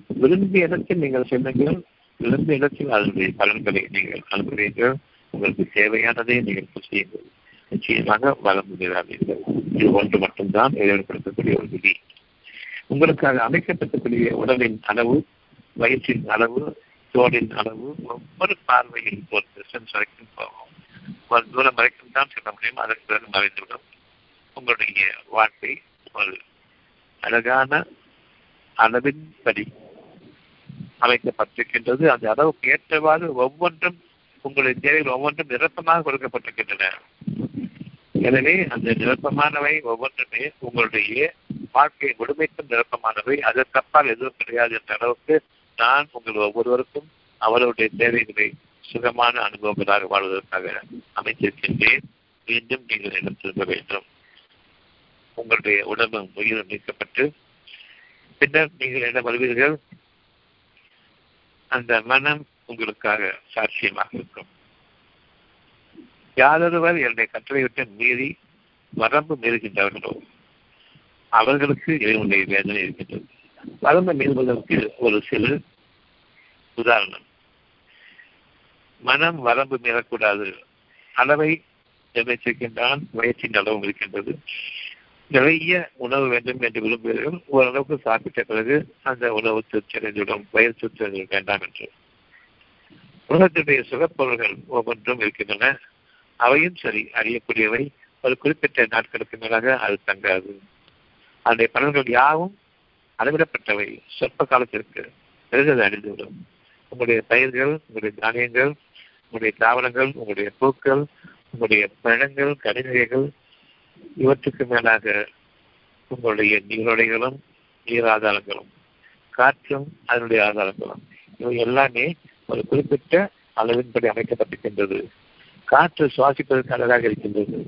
B: விரும்பிய இடத்தில் நீங்கள் செல்லுங்கள். விரும்பிய இடத்தில் அதனுடைய பலன்களை நீங்கள் அனுப்புவீர்கள் உங்களுக்கு தேவையானதை நீங்கள் செய்யுங்கள். நிச்சயமாக வர முடியாதீர்கள் இது ஒன்று மட்டும்தான் ஏற்படுத்தக்கூடிய ஒரு விதி. உங்களுக்காக அமைக்கப்பட்டக்கூடிய உடலின் அளவு வயிற்றின் அளவு தோலின் அளவு ஒவ்வொரு பார்வையில் ஒரு டிஸ்டன்ஸ் வரைக்கும் போகும். ஒரு தூரம் வரைக்கும் தான் சொல்ல முடியும். அதற்கு பிறகு மறைந்துவிடும். உங்களுடைய வாழ்க்கை ஒரு அழகான அளவின்படி அமைக்கப்பட்டிருக்கின்றது. அந்த அளவுக்கு ஏற்றவாறு ஒவ்வொன்றும் உங்களுடைய தேவைகள் ஒவ்வொன்றும் நிரப்பமாக கொடுக்கப்பட்டிருக்கின்றன. எனவே அந்த நிரப்பமானவை ஒவ்வொன்றுமே உங்களுடைய வாழ்க்கை முழுமைக்கும் நிரப்பமானவை. அதற்கப்பால் எதுவும் கிடையாது என்ற அளவுக்கு நான் உங்கள் ஒவ்வொருவருக்கும் அவர்களுடைய தேவைகளை சுகமான அனுபவங்களாக வாழ்வதற்காக அமைத்திருக்கின்றேன். மீண்டும் நீங்கள் இடம் திரும்ப வேண்டும். உங்களுடைய உடம்பும் உயிரும் நீக்கப்பட்டு பின்னர் நீங்கள் என்ன வருவீர்கள் அந்த மனம் உங்களுக்காக சாட்சியமாக இருக்கும். யாரொருவர் என்னை கட்டளையிட்டு மீறி வரம்பு மீறுகின்றார்களோ அவர்களுக்கு இறைவனுடைய வேதனை இருக்கின்றது. வரம்பு மீறுவதற்கு ஒரு சில உதாரணம். மனம் வரம்பு மீறக்கூடாது. அளவை நிர்ணயிச்சிருக்கின்றான் வயிற்றின் அளவும் இருக்கின்றது. நிறைய உணவு வேண்டும் என்று விரும்புகிறீர்கள் ஓரளவுக்கு சாப்பிட்ட பிறகு அந்த உணவு திருச்சடைந்துவிடும் வயிறு திருச்சடைந்து வேண்டாம் என்று. உலகத்துடைய சுகப்பொருள்கள் ஒவ்வொன்றும் இருக்கின்றன. அவையும் சரி அறியக்கூடியவை. ஒரு குறிப்பிட்ட நாட்களுக்கு மேலாக அது தங்காது. அதனுடைய பலன்கள் யாவும் அளவிடப்பட்டவை. சொற்ப காலத்திற்கு பிறகு அது அழிந்துவிடும். உங்களுடைய பயிர்கள் உங்களுடைய தானியங்கள் உங்களுடைய தாவரங்கள் உங்களுடைய பூக்கள் உங்களுடைய பழங்கள் கடைநிலைகள் இவற்றுக்கு மேலாக உங்களுடைய நீரோடைகளும் நீர் ஆதாரங்களும் காற்றும் அதனுடைய ஆதாரங்களும். இவை எல்லாமே ஒரு குறிப்பிட்ட அளவின்படி அமைக்கப்பட்டிருக்கின்றது. காற்று சுவாசிப்பதற்கு அழகாக இருக்கின்றது.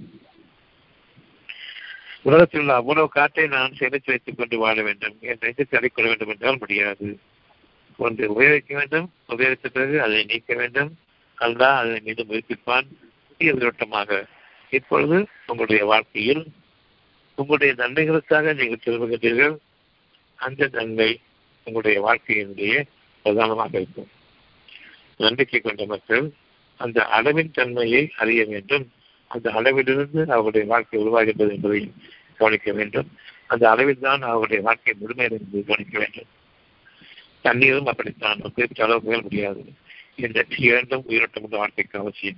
B: உலகத்தில் உள்ள அவ்வளவு காற்றை நான் சேமித்து வைத்துக் கொண்டு வாழ வேண்டும். என் நெஞ்சத்தை அடைக்கொள்ள வேண்டும் என்றால் முடியாது. ஒன்று உபயோகிக்க வேண்டும் உபயோகித்த பிறகு அதை நீக்க வேண்டும். அல்லா அதை மீது முயற்சிப்பான். புதிய இப்பொழுது உங்களுடைய வாழ்க்கையில் உங்களுடைய நன்மைகளுக்காக நீங்கள் திரும்புகின்றீர்கள் அந்த நன்மை உங்களுடைய வாழ்க்கையினுடைய பிரதானமாக இருக்கும். நம்பிக்கை கொண்ட மக்கள் அந்த அளவின் தன்மையை அறிய வேண்டும். அந்த அளவிலிருந்து அவருடைய வாழ்க்கை உருவாகின்றது என்பதை கவனிக்க வேண்டும். அந்த அளவில் தான் அவருடைய வாழ்க்கை முழுமையடைந்து கவனிக்க வேண்டும். தண்ணீரும் அப்படித்தான். குறிப்பிட்ட அளவுக்கு முடியாது. இந்த இரண்டும் உயிரோட்டம் கொண்ட வாழ்க்கைக்கு அவசியம்.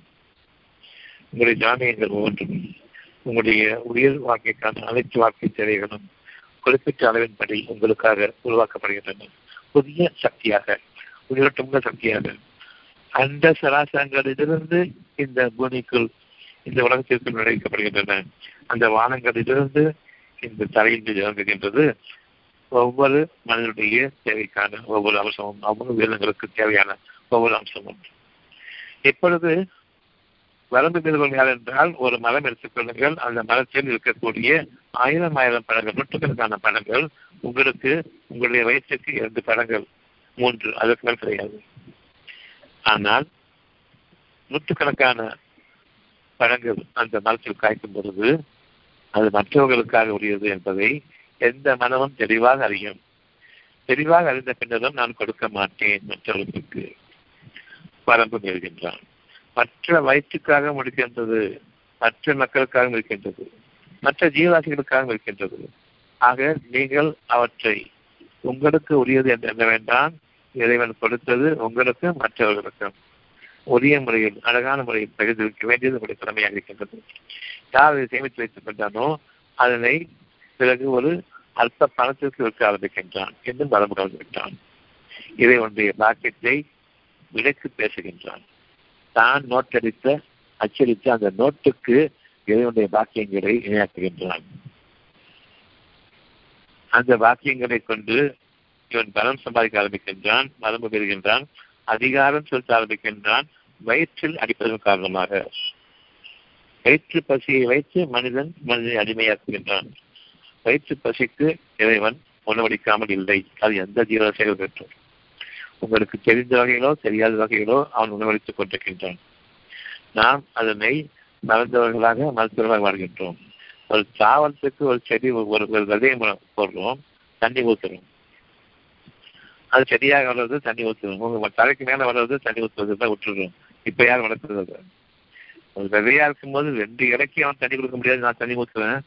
B: உங்களுடைய ஜாமியங்கள் ஒவ்வொன்றும் உங்களுடைய உயிர் வாழ்க்கைக்கான அனைத்து வாழ்க்கை தேவைகளும் குறிப்பிட்ட அளவின்படி உங்களுக்காக உருவாக்கப்படுகின்றன. புதிய சக்தியாக உயிரோட்டமுள்ள சக்தியாக அந்த சராசரங்களிலிருந்து இந்த பூமிக்குள் இந்த உலகத்திற்குள் நுழைக்கப்படுகின்றன. அந்த வானங்களிலிருந்து இந்த தலையில் இறங்குகின்றது. ஒவ்வொரு மனிதனுடைய தேவைக்கான ஒவ்வொரு அம்சமும் ஒவ்வொரு உயிரினங்களுக்கு தேவையான ஒவ்வொரு அம்சமும். இப்பொழுது வரம்பு மீறுகள் யார் என்றால் ஒரு மரம் எடுத்துக்கொள்ளுங்கள் அந்த மரத்தில் இருக்கக்கூடிய ஆயிரம் ஆயிரம் பழங்கள் நூற்றுக்கணக்கான பழங்கள் உங்களுக்கு உங்களுடைய வயிற்றுக்கு இரண்டு பழங்கள் மூன்று அதற்கு மேல் கிடையாது. ஆனால் நூற்றுக்கணக்கான பழங்கள் அந்த மரத்தில் காய்க்கும் பொழுது அது மற்றவர்களுக்காக உரியது என்பதை எந்த மனமும் தெளிவாக அறியும். தெளிவாக அறிந்த பின்னரும் நான் கொடுக்க மாட்டேன் மற்றவர்களுக்கு வரம்பு மீறுகின்றான் மற்ற வயிற்றுக்காக முடிக்கின்றது மற்ற மக்களுக்காக இருக்கின்றது மற்ற ஜீவராசிகளுக்காக இருக்கின்றது. ஆக நீங்கள் அவற்றை உங்களுக்கு உரியது என்று எண்ண வேண்டாம். இறைவன் கொடுத்தது உங்களுக்கும் மற்றவர்களுக்கும் உரிய முறையில் அழகான முறையில் பகிர்ந்திருக்க வேண்டியது உங்களுடைய கடமையாக இருக்கின்றது. யார் அதை சேமித்து வைத்துக் கொண்டானோ அதனை பிறகு ஒரு அல்ப பணத்திற்கு விற்க ஆரம்பிக்கின்றான் என்றும் வரம்பு கலந்து விட்டான் இதை ஒன்றிய பாக்கெட்டை விலைக்கு பேசுகின்றான். தான் நோட்டடித்த அச்சடித்த அந்த நோட்டுக்கு இறைவனுடைய பாக்கியங்களை இணையாக்குகின்றான். அந்த வாக்கியங்களை கொண்டு இவன் பலம் சம்பாதிக்க ஆரம்பிக்கின்றான் மரம்பு பெறுகின்றான் அதிகாரம் செலுத்த ஆரம்பிக்கின்றான் வயிற்றில் அடிப்பதன் காரணமாக. வயிற்று பசியை வைத்து மனிதன் மனிதனை அடிமையாக்குகின்றான். வயிற்று பசிக்கு இறைவன் உணவளிக்காமல் இல்லை. அது எந்த ஜீவராசிகள் பெற்றும் உங்களுக்கு தெரிந்த வகையிலோ தெரியாத வகையிலோ அவன் உணவளித்துக் கொண்டிருக்கின்றான். நாம் அதனை மறந்தவர்களாக மருத்துவர்களாக வாழ்கின்றோம். ஒரு தாவரத்துக்கு ஒரு செடி ஒரு ஒரு விதையை போடுறோம் தண்ணி ஊற்றுறோம் அது செடியாக வளர்றது தண்ணி ஊற்றுவோம் உங்க தலைக்கு மேல வளர்றது தண்ணி ஊற்றுறது தான் விட்டுருவோம் இப்ப யார் வளர்த்துறது ஒரு விதையா இருக்கும்போது ரெண்டு இடைக்கு அவன் தண்ணி கொடுக்க முடியாது. நான் தண்ணி ஊற்றுவேன்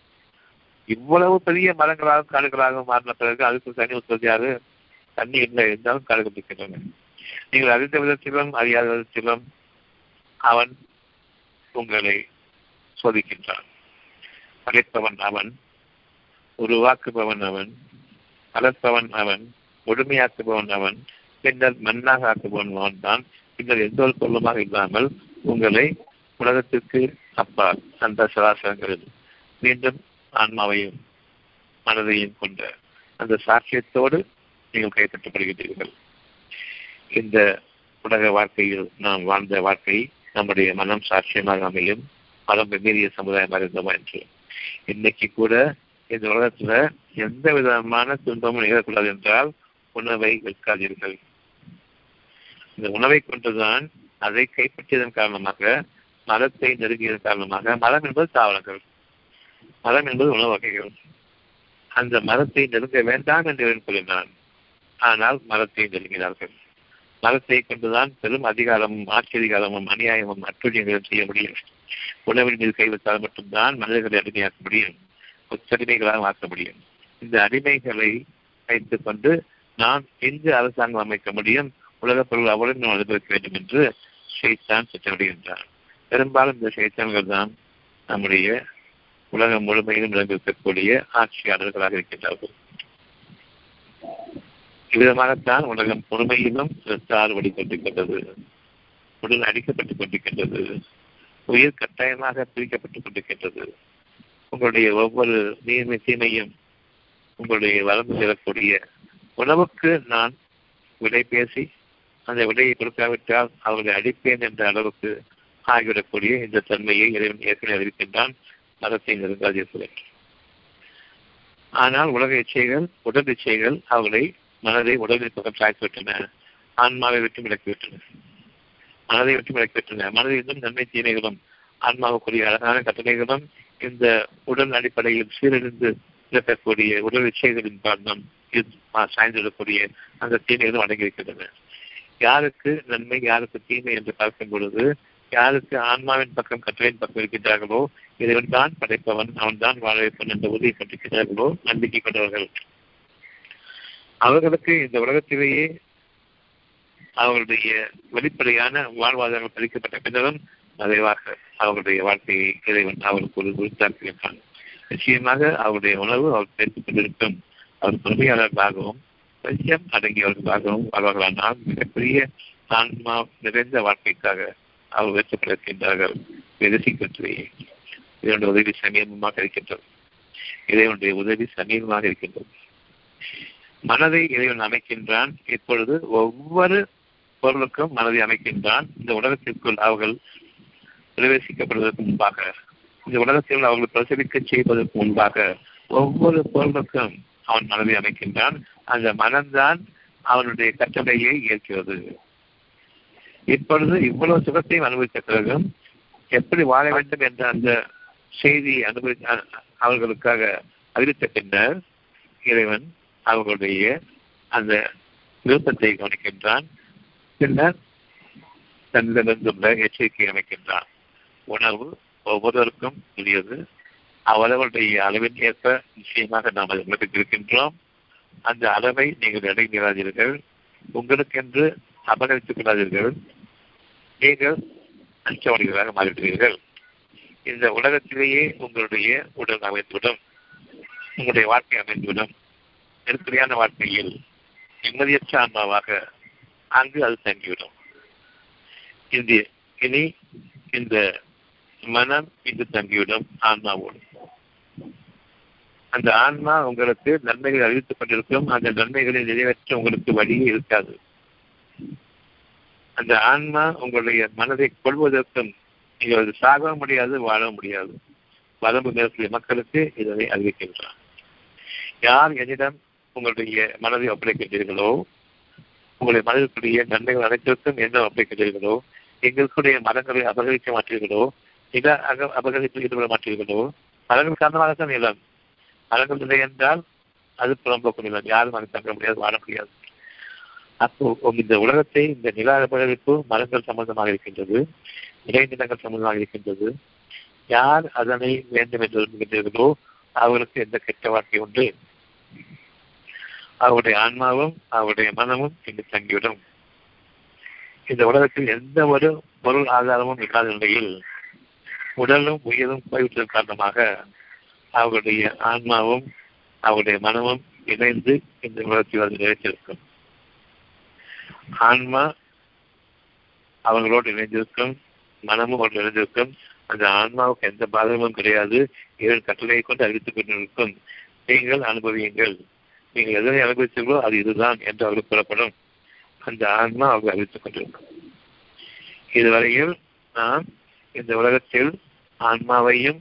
B: இவ்வளவு பெரிய மரங்களாக காடுகளாக மாறின பிறகு அதுக்கு தண்ணி ஊற்றுவது யாரு? தண்ணி இல்லை இருந்தாலும் காடுகள் இருக்கின்றன நீங்கள் அறிந்த விதத்திலும் அறியாத விதத்திலும் அவன் உங்களை சோதிக்கின்றான். படைப்பவன் அவன் உருவாக்குபவன் அவன் வளர்ப்பவன் அவன் கொடுமையாக்குபவன் அவன். பின்னர் மண்ணாக ஆக்குபவன் அவன் தான். பின்னர் எந்த ஒரு பொருளுமாக இல்லாமல் உங்களை உலகத்திற்கு அப்பால். அந்த சராசரங்களில் மீண்டும் ஆன்மாவையும் மனதையும் கொண்ட அந்த சாட்சியத்தோடு நீங்கள் கைப்பற்றப்படுகின்றீர்கள். இந்த உலக வாழ்க்கையில் நாம் வாழ்ந்த வாழ்க்கை நம்முடைய மனம் சாட்சியமாக அமையும். மனம் மீறிய சமுதாயமாக இருந்தோமா என்று. இன்னைக்கு கூட இந்த உலகத்துல எந்த விதமான துன்பமும் நிகழக்கூடாது என்றால் உணவை விற்காதீர்கள் இந்த உணவை கொண்டுதான் அதை கைப்பற்றியதன் காரணமாக மரத்தை நெருங்கியதன் காரணமாக மரம் என்பது தாவரங்கள். மரம் என்பது உணவு வகைகள். அந்த மரத்தை நெருங்க வேண்டாம் என்று கூறினான். ஆனால் மரத்தை நெருங்கினார்கள். மரத்தை கொண்டுதான் பெரும் அதிகாரமும் ஆட்சி அதிகாரமும் அநியாயமும் அட்டுழியங்களும் செய்ய முடியும். உணவின் மீது கைவிட்டால் மட்டும்தான் மனிதர்களை அடிமையாக்க முடியும். ஒத்தடிமைகளாக மாற்ற முடியும். இந்த அடிமைகளை வைத்துக் கொண்டு நாம் எங்கு அரசாங்கம் அமைக்க முடியும். உலக பொருள் அவ்வளவு நாம் அனுபவிக்க வேண்டும் என்று ஷெய்தான் திட்டமிடுகின்றான் பெரும்பாலும் இந்த ஷெய்தான்கள் தான் நம்முடைய உலகம் முழுமையிலும் நிலந்திருக்கக்கூடிய ஆட்சியாளர்களாக இருக்கின்றார்கள். இவ்விதமாகத்தான் உலகம் பொறுமையிலும் இரத்தால் ஓடிக்கொண்டிருக்கின்றது உடல் அடிக்கப்பட்டுக் கொண்டிருக்கின்றது. உயிர் கட்டாயமாக பிரிக்கப்பட்டுக் கொண்டிருக்கின்றது. உங்களுடைய ஒவ்வொரு நீர்மை தீமையும் உங்களுடைய வளர்ந்து செல்லக்கூடிய உணவுக்கு நான் விலை பேசி அந்த விலையை கொடுக்காவிட்டால் அவர்களை அடிப்பேன் என்ற அளவுக்கு ஆகிவிடக்கூடிய இந்த தன்மையை இறைவன் ஏற்கனவே அறிவிக்கின்றான். மதத்தை நெருங்காதீர்கள் ஆனால் உலக இச்சைகள் உடல் இச்சைகள் அவர்களை மனதை உடலில் பக்கம் சாய்த்துவிட்டன ஆன்மாவை விட்டு விலக்கிவிட்டன. மனதை விட்டு விலக்கிவிட்டன. மனதில் நன்மை தீமைகளும் ஆன்மாவுக்குரிய அழகான கட்டளைகளும் இந்த உடல் அடிப்படையில் சீரழிந்து இருக்கக்கூடிய உடல் இச்சைகளின் காரணம் சாய்ந்துவிடக்கூடிய அந்த தீமைகளும் அடங்கியிருக்கின்றன யாருக்கு நன்மை யாருக்கு தீமை என்று பார்க்கும் பொழுது யாருக்கு ஆன்மாவின் பக்கம் கட்டளையின் பக்கம் இருக்கின்றார்களோ இறைவன் தான் படைப்பவன் அவன் தான் வாழ வைப்பவன் என்ற உறுதியை கொண்டிருக்கிறார்களோ நம்பிக்கை கொண்டவர்கள். அவர்களுக்கு இந்த உலகத்திலேயே அவர்களுடைய வெளிப்படையான வாழ்வாதாரங்கள் பதிக்கப்பட்ட பின்னரும் நிறைவாக அவர்களுடைய வாழ்க்கையை இறைவன் அவருக்கு ஒரு உறுத்தாக்குகின்றான் நிச்சயமாக அவருடைய உணவு அவர் தெரிந்து கொண்டிருக்கும். அவர் பொறுமையாளர்களாகவும் சத்தியம் அடங்கியவர்களாகவும் வாழ்வார்களானால் மிகப்பெரிய ஆன்மா நிறைந்த வாழ்க்கைக்காக அவர் வெற்றப்பட்டிருக்கின்றார்கள் விதசிக்கின்றதையே இதனுடைய உதவி சமீபமாக இருக்கின்றது. இறைவனுடைய உதவி சமீபமாக இருக்கின்றது. மனதை இறைவன் அமைக்கின்றான். இப்பொழுது ஒவ்வொரு பொருளுக்கும் மனதை அமைக்கின்றான். இந்த உலகத்திற்குள் அவர்கள் பிரவேசிக்கப்படுவதற்கு முன்பாக இந்த உலகத்தில் அவர்கள் பிரசவிக்க செய்வதற்கு முன்பாக ஒவ்வொரு பொருளுக்கும் அவன் மனதை அமைக்கின்றான். அந்த மனம்தான் அவனுடைய கட்டளையை ஏற்கிறது. இப்பொழுது இவ்வளவு சுகத்தையும் அனுபவித்த பிறகும் எப்படி வாழ வேண்டும் என்ற அந்த செய்தியை அனுபவி அவர்களுக்காக அறிவித்த பின்னர் இறைவன் அவர்களுடைய அந்த விருப்பத்தை கவனிக்கின்றான். பின்னர் தன்னிடமிருந்துள்ள எச்சரிக்கை அமைக்கின்றான். உணவு ஒவ்வொருவருக்கும் புதியது அவரவருடைய அளவின் ஏற்ப நிச்சயமாக நாம் அதை உலகிருக்கின்றோம் அந்த அளவை நீங்கள் இடைநீராதீர்கள் உங்களுக்கென்று அபகரித்துக் கொள்ளாதீர்கள் நீங்கள் அச்சவடிகளாக மாறிவிடுவீர்கள். இந்த உலகத்திலேயே உங்களுடைய உடல் அமைந்துவிடும். உங்களுடைய வாழ்க்கை அமைந்துவிடும். நெருக்கடியான வாழ்க்கையில் நிம்மதியற்ற ஆன்மாவாக அங்கு அது தங்கிவிடும். இந்த இனி இந்த மனம் இது தங்கிவிடும் ஆன்மாவோடு. அந்த ஆன்மா உங்களுக்கு நன்மைகளை அறிவித்துக் கொண்டிருக்கும் அந்த நன்மைகளை நிறைவேற்ற உங்களுக்கு வழியே இருக்காது. அந்த ஆன்மா உங்களுடைய மனதை கொள்வதற்கும் நீங்கள் சாக முடியாது வாழ முடியாது. வரம்பு நேரத்திலே மக்களுக்கு இதனை அறிவிக்கின்றார். யார் என்னிடம் உங்களுடைய மனதை ஒப்படைக்கின்றீர்களோ உங்களுடைய மனதிற்குரிய நன்மைகள் அனைத்திற்கும் என்ன ஒப்படைக்கின்றீர்களோ எங்களுக்குடைய மரங்களை அபகரிக்க மாட்டீர்களோ நில அக அபகரிப்பில் ஈடுபட மாட்டீர்களோ மரங்கள் காரணமாகத்தான் நிலம் மரங்கள் இல்லை என்றால் அது புறம்போக்கு நிலம் யாரும் அதை தங்க முடியாது வாழ முடியாது. அப்போ இந்த உலகத்தை இந்த நில அபகரிப்பு மரங்கள் சம்பந்தமாக இருக்கின்றது. இடைநிலங்கள் சம்பந்தமாக இருக்கின்றது. யார் அதனை வேண்டும் என்று விரும்புகின்றீர்களோ அவர்களுக்கு எந்த கெட்ட வாழ்க்கை உண்டு? அவருடைய ஆன்மாவும் அவருடைய மனமும் இங்கு தங்கிவிடும். இந்த உலகத்தில் எந்த ஒரு பொருள் ஆதாரமும் இல்லாத நிலையில் உடலும் உயிரும் போய்விட்டதன் காரணமாக அவர்களுடைய ஆன்மாவும் அவருடைய மனமும் இணைந்து இந்த உலகத்தில் வந்து நிறைவேற்றிருக்கும் ஆன்மா அவங்களோடு இணைந்திருக்கும் மனமும் அவர்கள் இணைந்திருக்கும் அந்த ஆன்மாவுக்கு எந்த பாதகமும் கிடையாது. இவன் கட்டளையை கொண்டு அறிவித்துக் கொண்டிருக்கும். நீங்கள் அனுபவியுங்கள். நீங்கள் எதனை அனுபவித்தீர்களோ அது இதுதான் என்று அவர்கள் கூறப்படும். அந்த ஆன்மா அவர்கள் அறிவித்துக் கொண்டிருக்கும். இதுவரையில் நாம் இந்த உலகத்தில் ஆன்மாவையும்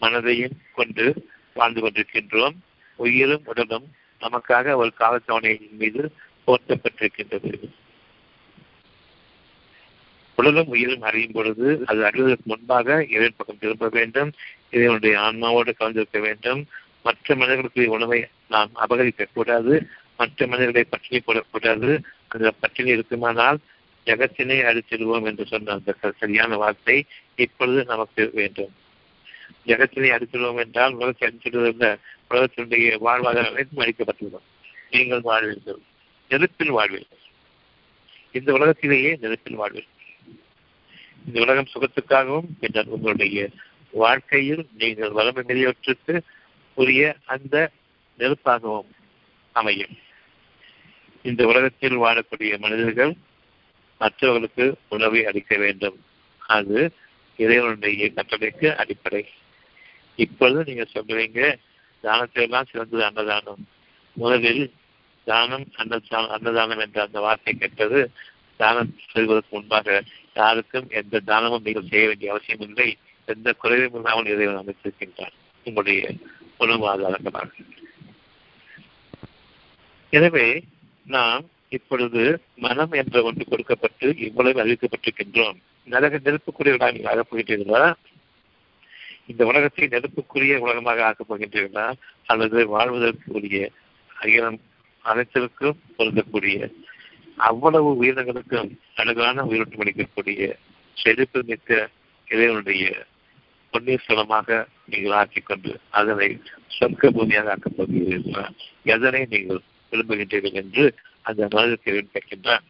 B: மனதையும் கொண்டு வாழ்ந்து கொண்டிருக்கின்றோம். உயிரும் உடலும் நமக்காக ஒரு காலத்தவணையின் மீது போர்த்தப்பட்டிருக்கின்றது உடலும் உயிரும் அறியும் பொழுது அது அறிவதற்கு முன்பாக இறைவன் பக்கம் திரும்ப வேண்டும். இறைவனுடைய ஆன்மாவோடு கலந்திருக்க வேண்டும். மற்ற மனிதர்களுக்கு உணவை நாம் அபகரிக்க கூடாது மற்ற மனிதர்களை பட்டினி போடக்கூடாது. அந்த பட்டினி இருக்குமானால் ஜகத்தினை அடிச்சிடுவோம் என்று சொன்ன அந்த சரியான வார்த்தை இப்பொழுது நமக்கு வேண்டும். ஜகத்தினை அடிச்சிடுவோம் என்றால் உலகத்தை அடிச்சிடுவதில்ல உலகத்தினுடைய வாழ்வாதாரம் அனைத்தும் அளிக்கப்பட்டுள்ளோம் நீங்கள் வாழ்வீர்கள். நெருப்பில் வாழ்வீர்கள். இந்த உலகத்திலேயே நெருப்பில் வாழ்வீர்கள். இந்த உலகம் சுகத்துக்காகவும் பின்னர் உங்களுடைய வாழ்க்கையில் நீங்கள் வளமை நிறைவேற்றுக்கு உரிய அந்த நெருப்பாகவும் அமையும். இந்த உலகத்தில் வாழக்கூடிய மனிதர்கள் மற்றவர்களுக்கு உணவை அளிக்க வேண்டும். அது இறைவனுடைய கட்டளைக்கு அடிப்படை. இப்பொழுது நீங்க சொல்றீங்க தானத்திலெல்லாம் சிறந்தது அன்னதானம். முதலில் தானம் அன்னதானம் அன்னதானம் என்ற அந்த வார்த்தை கேட்டது தானம் செய்வதற்கு முன்பாக யாருக்கும் எந்த தானமும் நீங்கள் செய்ய வேண்டிய அவசியம் இல்லை. எந்த குறைவும் இல்லாமல் இறைவன் அமைத்திருக்கின்றான். உங்களுடைய உணவு ஆதாரங்களாக. எனவே நாம் இப்பொழுது மனம் என்ற ஒன்று கொடுக்கப்பட்டு இவ்வளவு அறிவிக்கப்பட்டிருக்கின்றோம். நரக நெருப்புக்குரியவர்களாக நீங்கள் ஆகப் போகின்றீர்களா? இந்த உலகத்தை நெருப்புக்குரிய உலகமாக ஆக்கப் போகின்றீர்களா? அல்லது வாழ்வதற்கு உரிய அகிலம் அனைத்திற்கும் பொருந்தக்கூடிய அவ்வளவு உயிரினங்களுக்கும் அழகான உயிரோட்டம் அளிக்கக்கூடிய செழிப்பு மிக்க இறைவனுடைய பொன்னீர்சலமாக நீங்கள் ஆக்கிக்கொண்டு அதனை சொர்க்க பூமியாக ஆக்கப் போகிறீர்களா? எதனை நீங்கள் விரும்புகின்றீர்கள் என்று அந்த மனதிற்கு கேட்கின்றான்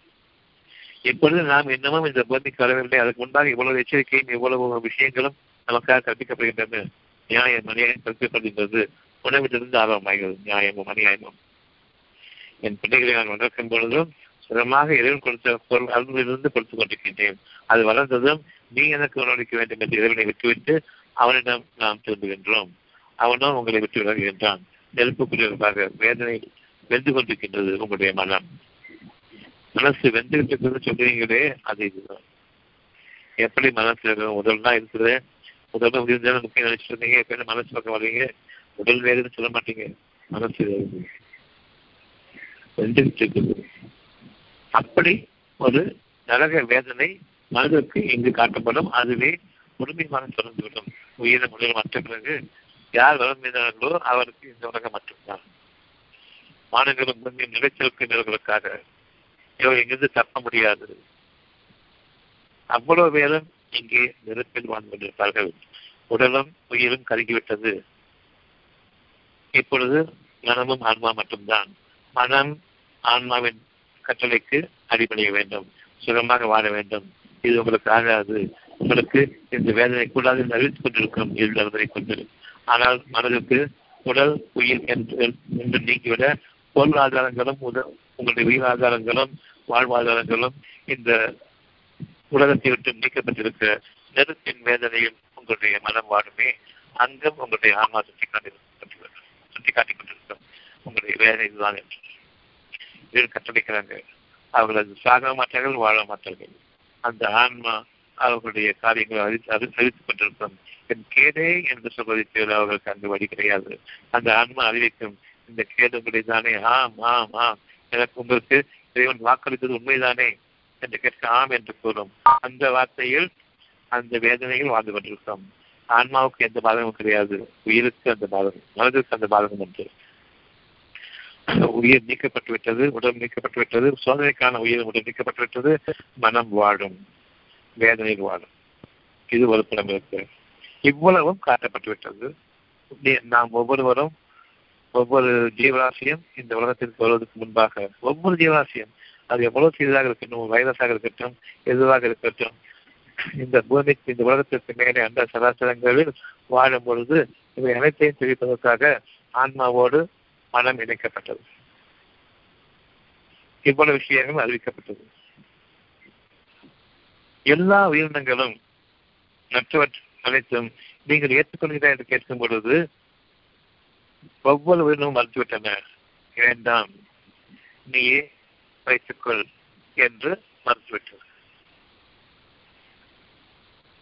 B: இப்பொழுது நாம் இன்னமும் இந்த பூமிக்கு வரவில்லை அதுக்கு முன்பாக இவ்வளவு எச்சரிக்கையும் இவ்வளவு விஷயங்களும் நமக்காக கற்பிக்கப்படுகின்றன. நியாயம் மணியாயம் கற்பிக்கப்படுகின்றது. உணவிலிருந்து ஆர்வமாகிறது. நியாயமும் அநியாயமும் என் பிள்ளைகளை நான் வளர்க்கும் பொழுதும் சுரமாக இறைவன் கொடுத்த பொருள் அருளிலிருந்து கொடுத்துக் கொண்டிருக்கின்றேன். அது வளர்ந்ததும் நீ எனக்கு உணவளிக்க வேண்டும் என்று இறைவனை விட்டுவிட்டு அவனிடம் நாம் திரும்புகின்றோம். அவனும் உங்களை விட்டு விலகுகின்றான். நெருப்புக்குரியவர்களாக வேதனை வெந்து கொண்டிருக்கின்றது உங்களுடைய மனம். மனசு வெந்துகிட்டு சொல்றீங்களே அது இதுதான். எப்படி மனசு உடல் தான் இருக்குது. உடல் முடிஞ்சாலும் முக்கியம் நினைச்சிட்டு இருந்தீங்க எப்ப மனசு பக்கம் வரீங்க? உடல் வேறுன்னு சொல்ல மாட்டீங்க. மனசு வேறு. வெந்துகிட்டு இருக்குது அப்படி ஒரு நரக வேதனை மனதிற்கு இங்கு காட்டப்படும். அதுவே முழுமையாக தொடர்ந்துவிடும் உயிரை முழுவதும் மற்ற பிறகு யார் வளர்ந்தார்களோ அவருக்கு இந்த உலகம் மட்டும்தான். மாணவர்களும் பூமியின் நிலைச்சிருக்கின்றவர்களுக்காக இவர் எங்கிருந்து தப்ப முடியாது. அவ்வளவு பேரும் இங்கே நெருப்பில் வாழ்ந்து கொண்டிருப்பார்கள். உடலும் உயிரும் கருகிவிட்டது. இப்பொழுது மனமும் ஆன்மா மட்டும்தான். மனம் ஆன்மாவின் கட்டளைக்கு அடிபணிய வேண்டும். சுகமாக வாழ வேண்டும். இது உங்களுக்கு ஆகாது. உங்களுக்கு இந்த வேதனை கூடாது அறிவித்துக் கொண்டிருக்கும் இருந்தவரை கொண்டு. ஆனால் மனதுக்கு உடல் உயிர் என்று என்று பொருளாதாரங்களும் உடல் உங்களுடைய உயிராதாரங்களும் வாழ்வாதாரங்களும் இந்த உலகத்தை விட்டு நீக்கப்பட்டிருக்கிற நெருப்பின் வேதனையில் உங்களுடைய மனம் வாடுமே. அங்கும் உங்களுடைய ஆன்மா சுட்டி காட்டி சுட்டி காட்டிக் கொண்டிருக்கும் உங்களுடைய வேதனை இதுதான் என்று. இது கட்டளைக்கிறாங்க அவர்கள் சாக மாட்டார்கள் வாழ மாட்டார்கள் அந்த ஆன்மா அவர்களுடைய காரியங்களை அறிவித்து அது அறிவித்துக் கொண்டிருக்கும். என் கேடே என்று சொல்வதை அவர்களுக்கு அங்கு வழி கிடையாது. அந்த ஆன்மா அறிவிக்கும் இந்த கேடு உங்களுடைய ஆம் ஆம் ஆம். எனக்கு உங்களுக்கு இறைவன் வாக்களித்தது உண்மைதானே? என்று கேட்க ஆம் என்று கூறும். அந்த வார்த்தையில் அந்த வேதனையில் வாழ்ந்து கொண்டிருக்கும் ஆன்மாவுக்கு எந்த பாதகமும் கிடையாது. உயிருக்கு அந்த பாதகம் மனதிற்கு அந்த பாதகம் உண்டு. உயிர் நீக்கப்பட்டு விட்டது உடல் நீக்கப்பட்டு விட்டது சோதனைக்கான உயிர் உடல் நீக்கப்பட்டு விட்டது மனம் வாழும் வேதனையில் வாழும். இது ஒரு படம் இருக்கு இவ்வளவும் காட்டப்பட்டு விட்டது. நாம் ஒவ்வொருவரும் ஒவ்வொரு ஜீவராசியும் இந்த உலகத்திற்கு வருவதற்கு முன்பாக ஒவ்வொரு ஜீவராசியும் அது எவ்வளவு சிறிதாக இருக்கட்டும் வைரஸாக இருக்கட்டும் எதுவாக இருக்கட்டும் இந்த பூமிக்கு இந்த உலகத்திற்கு மேலே அந்த சராசரங்களில் வாழும் பொழுது இவை அனைத்தையும் தெரிவிப்பதற்காக ஆன்மாவோடு மனம் இணைக்கப்பட்டது. இவ்வளவு விஷயங்கள் அறிவிக்கப்பட்டது. எல்லா உயிரினங்களும் மற்றவற்றை அனைத்தும் நீங்கள் ஏற்றுக்கொள்கிறா என்று கேட்கும் பொழுது ஒவ்வொரு உயிரினும் மறுத்துவிட்டன வேண்டாம் நீயே வைத்துக்கொள் என்று மறுத்துவிட்டது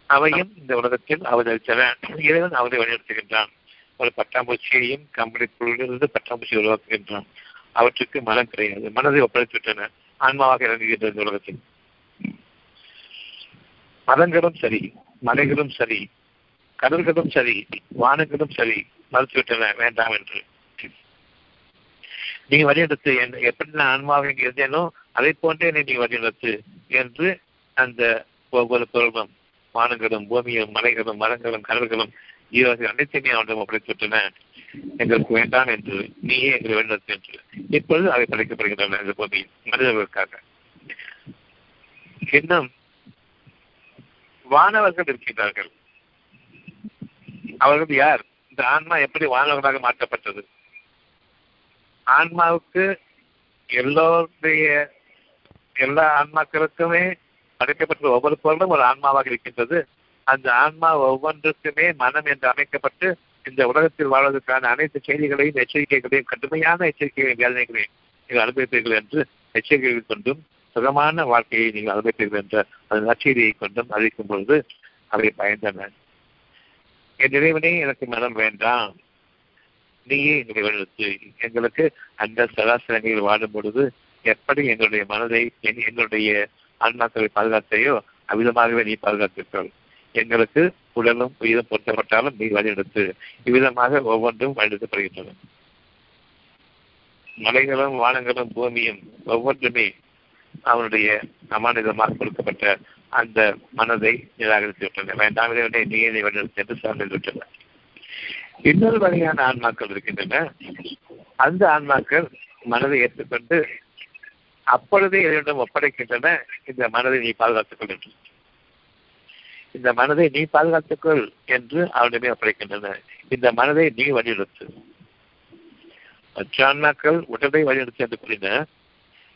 B: அவையும் இந்த உலகத்தில் அவதரித்தன. இறைவன் அவரை வழிநடத்துகின்றான். ஒரு பட்டாம்பூச்சியையும் கம்பளி புள்ளிலிருந்து பட்டாம்பூச்சி உருவாக்குகின்றான். அவற்றுக்கு மனம் கிடையாது. மனதை ஒப்படைத்துவிட்டன ஆன்மாவாக இறங்குகின்ற இந்த உலகத்தில். மதங்களும் சரி மலைகளும் சரி கடல்களும் சரி வானங்களும் சரி மறுத்துவிட்டன வேண்டாம் என்று நீ வழிநடத்து எப்படி நான் ஆன்மாவை இருந்தேனோ அதை போன்றே என்னை நீ வழிநடத்து என்று அந்த ஒவ்வொரு பொருளும் வானங்களும் பூமியும் மலைகளும் மரங்களும் கடல்களும் ஜீவர்கள் அனைத்தையுமே அவனிடம் ஒப்படைத்துவிட்டன எங்களுக்கு வேண்டாம் என்று நீயே எங்களை வழிநடத்து என்று. இப்பொழுது அவை படைக்கப்படுகின்றன இந்த பூமியில் மனிதர்களுக்காக. இன்னும் வானவர்கள் இருக்கின்றார்கள். அவர்கள் யார்? இந்த ஆன்மா எப்படி வானவர்களாக மாற்றப்பட்டது? ஆன்மாவுக்கு எல்லோருடைய எல்லா ஆன்மாக்களுக்குமே படைக்கப்பட்ட ஒவ்வொரு பொருளும் ஒரு ஆன்மாவாக இருக்கின்றது. அந்த ஆன்மா ஒவ்வொன்றுக்குமே மனம் என்று அமைக்கப்பட்டு இந்த உலகத்தில் வாழ்வதற்கான அனைத்து செய்திகளையும் எச்சரிக்கைகளையும் கடுமையான எச்சரிக்கைகளையும் வேதனைகளையும் நீங்கள் அனுபவிப்பீர்கள் என்று எச்சரிக்கைகள் கொண்டும் சுகமான வாழ்க்கையை நீங்கள் அனுபவிப்பீர்கள் என்ற அந்த நச்செய்தியை கொண்டும் அறிவிக்கும் பொழுது அவை பயந்தன. என் இறைவனே எனக்கு மனம் வேண்டாம். நீயே எங்களை வழிநடத்து. எங்களுக்கு அந்த சராசரங்களில் வாடும் பொழுது எப்படி எங்களுடைய மனதை எங்களுடைய ஆன்மாக்களை பாதுகாத்தையோ அவ்விதமாகவே நீ பாதுகாத்திருக்கள் எங்களுக்கு உடலும் உயிரும் பொருத்தப்பட்டாலும் நீ வழிநடத்து. இவ்விதமாக ஒவ்வொன்றும் வழிநடத்தப்படுகின்றன. மலைகளும் வானங்களும் பூமியும் ஒவ்வொன்றுமே அவனுடைய அமானிதமாக கொடுக்கப்பட்ட அந்த மனதை நிராகரித்து விட்டன. வேண்டாம் இதை நீ இதை வழிநடத்து என்று சார்ந்து விட்டன. இன்னொரு வகையான ஆன்மாக்கள் இருக்கின்றன. அந்த ஆன்மாக்கள் மனதை ஏற்றுக்கொண்டு அப்பொழுதே இதனிடம் ஒப்படைக்கின்றன. இந்த மனதை நீ பாதுகாத்துக் கொள் என்று. இந்த மனதை நீ பாதுகாத்துக்கொள் என்று அவனிடமே ஒப்படைக்கின்றன. இந்த மனதை நீ வழிநடத்து மற்ற ஆன்மாக்கள் உடலை வழிநடத்து என்று கூறின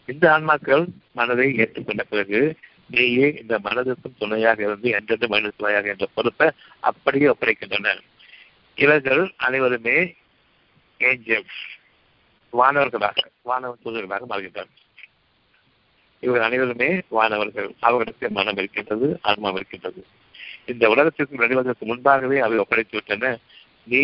B: இந்த ஆன்மாக்கள் மனதை ஏற்றுக்கொண்ட பிறகு நீயே இந்த மனதுக்கும் துணையாக இருந்து என்றென்று துணையாக என்ற பொறுப்பை அப்படியே ஒப்படைக்கின்றனர். இவர்கள் அனைவருமே ஏஞ்சல்ஸ் வானவர்களாக வானவர் தூதர்களாக மாறுகின்றனர். இவர்கள் அனைவருமே வானவர்கள். அவர்களுக்கு மனம் இருக்கின்றது ஆன்மா இருக்கின்றது. இந்த உலகத்திற்கு வெளிவதற்கு முன்பாகவே அவை ஒப்படைத்து விட்டன நீ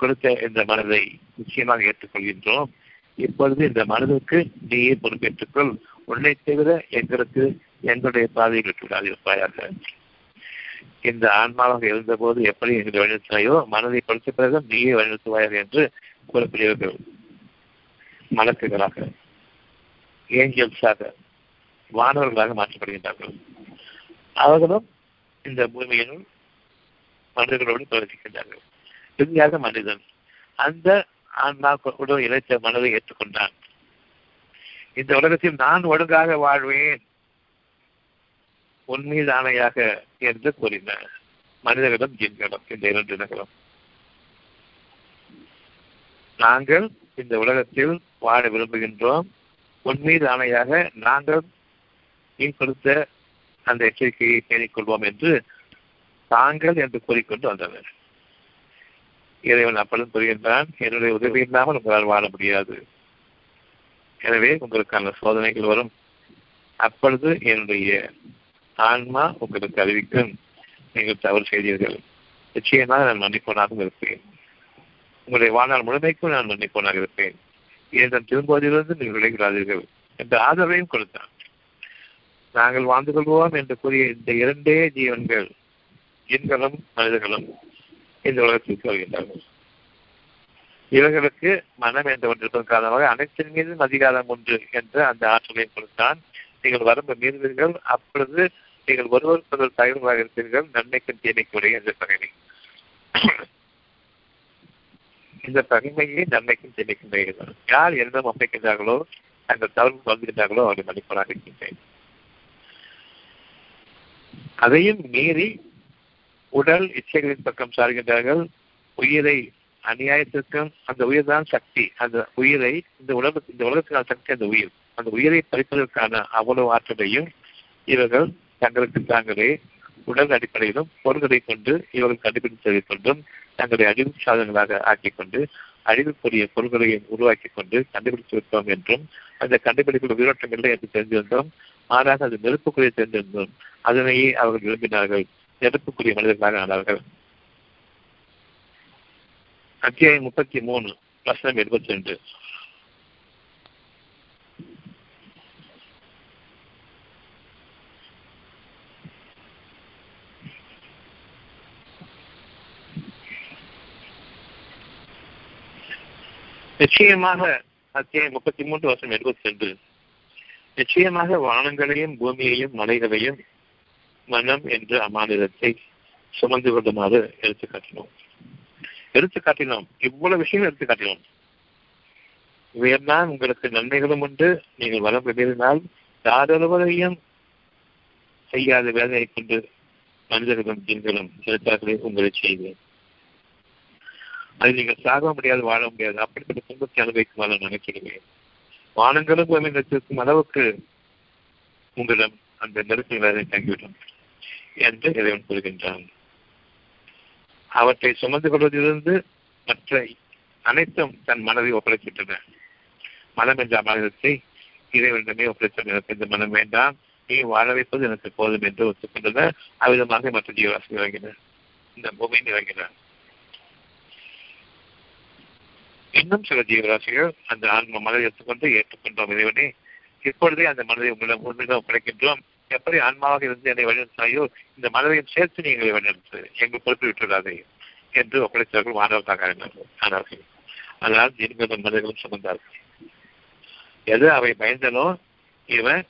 B: கொடுத்த இந்த மனதை நிச்சயமாக ஏற்றுக்கொள்கின்றோம். இப்பொழுது இந்த மனதுக்கு நீயே பொறுப்பேற்றுக்கொள். உன்னை தவிர எங்களுக்கு எங்களுடைய பாதையில் விட்டுவிடாதிருப்பாயாக இந்த ஆன்மாவாக இருந்தபோது எப்படி எங்களை வழிநடத்தினாயோ மனதை கொடுத்த பிறகு நீயே வழிநடத்துவாயாக என்று கூறக்கூடியவர்கள் மலக்குகளாக ஏஞ்சல்ஸாக வானவர்களாக மாற்றப்படுகின்றார்கள். அவர்களும் இந்த பூமியினுள் மனிதர்களோடு பிரவர்த்திக்கின்றார்கள் இறுதியாக மனிதன் அந்த ஆன்மாவுடன் இழைத்த மனதை ஏற்றுக்கொண்டான். இந்த உலகத்தில் நான் ஒழுங்காக வாழ்வேன். உன்மீது ஆணையாக என்று கூறின மனிதர்களும் ஜின்களும் இந்த இரண்டு நகரம். நாங்கள் இந்த உலகத்தில் வாழ விரும்புகின்றோம். உன்மீது ஆணையாக நாங்கள் நீ கொடுத்த அந்த எச்சரிக்கையை கேள்விக்கொள்வோம் கொள்வோம் என்று தாங்கள் என்று கூறிக்கொண்டு வந்தனர். இறைவன் அப்பொழுது புரிகின்றான் என்னுடைய உதவி இல்லாமல் உங்களால் வாழ முடியாது. எனவே உங்களுக்கான சோதனைகள் வரும். அப்பொழுது என்னுடைய ஆன்மா உங்களுக்கு அறிவிக்கும். நீங்கள் தவறு செய்தீர்கள். நிச்சயமாக நான் மன்னிப்போனாகவும் இருப்பேன். உங்களுடைய வாழ்நாள் முழுமைக்கும் நான் மன்னிப்போனாக இருப்பேன். ஏன் திரும்புவதிலிருந்து நீங்கள் விளைகிறாதீர்கள் என்ற ஆதரவையும் கொடுத்தான் நாங்கள் வாழ்ந்து கொள்வோம் என்று கூறிய இந்த இரண்டே ஜீவன்கள் எண்களும் மனிதர்களும் இந்த உலகத்திற்கு வருகின்றார்கள் இவர்களுக்கு மனம் என்ற ஒன்றிருப்பதன் காரணமாக அனைத்தின் மீதும் அதிகாரம் உண்டு என்ற அந்த ஆற்றலையும் கொடுத்தான். நீங்கள் வரம்பு மீறுவீர்கள். அப்பொழுது நீங்கள் ஒருவருக்கொருவர் தலைவர்களாக இருப்பீர்கள் நன்மைக்கும் தீமைக்கும் உடைய இந்த பகைமை இந்த பகைமையை நன்மைக்கும் தீமைக்கும் உடையது யார் என்ன அமைக்கின்றார்களோ அந்த தவறு வந்துகின்றார்களோ அவர்கள் மன்னிப்பதாக இருக்கின்றேன். அதையும் மீறி உடல் இச்சைகளின் பக்கம் சாருகின்றார்கள். உயிரை அநியாயத்திற்கும் அந்த உயிர் தான் சக்தி. அந்த உயிரை இந்த உலக இந்த உலகத்துக்கான சக்தி அந்த உயிர் அந்த உயிரை பறிப்பதற்கான அவ்வளவு ஆற்றலையும் இவர்கள் தங்களுக்கு தாங்களே உடல் அடிப்படையிலும் பொருள்களை கொண்டு இவர்கள் கண்டுபிடித்ததை கொண்டும் தங்களை அறிவு சாதனங்களாக ஆக்கிக் கொண்டு அழிவுக்குரிய பொருள்களையும் உருவாக்கி கொண்டு கண்டுபிடித்து விட்டோம் என்றும் அந்த கண்டுபிடிப்பில் உயிரோட்டம் இல்லை என்று தெரிந்திருந்தோம். மாறாக அது நெருப்புக்குரிய தெரிந்திருந்தோம். அதனையே அவர்கள் விரும்பினார்கள். நெருப்புக்குரிய மனிதர்களாக ஆனார்கள். அத்தியாயம் முப்பத்தி மூணு வசனம் எழுபத்தி ரெண்டு. நிச்சயமாக அத்தியாயம் முப்பத்தி மூன்று வருஷம் எழுபத்தி ரெண்டு நிச்சயமாக வானங்களையும் பூமியையும் மலைகளையும் மனம் என்ற அமானிதத்தை சுமந்து கொள்ளுமாறு எடுத்து காட்டினோம். எடுத்து காட்டினோம். இவ்வளவு விஷயம் எடுத்து காட்டினோம். இவையெல்லாம் உங்களுக்கு நன்மைகளும் உண்டு. நீங்கள் வரம் மீறினால் யாரொருவரையும் செய்யாத வேலையை கொண்டு மனிதர்களும் ஜீன்களும் எழுத்தார்களே உங்களை செய்வேன். அது நீங்கள் சாக முடியாது வாழ முடியாது. அப்படிப்பட்ட துன்பத்தை அனுபவிக்குமாறு நினைக்கிறேன். வானங்களும் பூமி நிறுத்திருக்கும் அளவுக்கு உங்களிடம் அந்த நெருக்கடி அதை தங்கிவிடும் என்று இறைவன் கூறுகின்றான். அவற்றை சுமந்து கொள்வதிலிருந்து மற்ற அனைத்தும் தன் மனதை ஒப்படைத்துவிட்டன மனம் என்ற அமானிதத்தை இறைவனிடமே ஒப்படைத்த எனக்கு இந்த மனம் வேண்டாம். நீ வாழ வைப்பது எனக்கு போதும் என்று ஒத்துக்கொண்டனர். அவ்விதமாக மற்ற ஜீவராசி இறங்கினர். இந்த பூமியில் இறங்கினார் இன்னும் சில ஜீவராசிகள் அந்த ஆன்ம மனதை எடுத்துக்கொண்டு ஏற்றுக்கொண்டோம் இறைவனே. இப்பொழுதே அந்த மனதை உங்களிடம் உண்மையிடம் ஒப்படைக்கின்றோம். எப்படி ஆன்மாவாக இருந்து என்னை வழிநடத்தாயோ இந்த மனதையும் சேர்த்து நீங்கள் வழிநடத்து எங்கள் பொறுப்பு விட்டுவிடாதே என்று ஒப்படைத்தவர்கள் மாணவர்களாக ஆனார்கள் அதனால் ஜீன்களும் மனிதர்களும் சுமந்தார்கள். எது அவை பயந்தனோ இவன்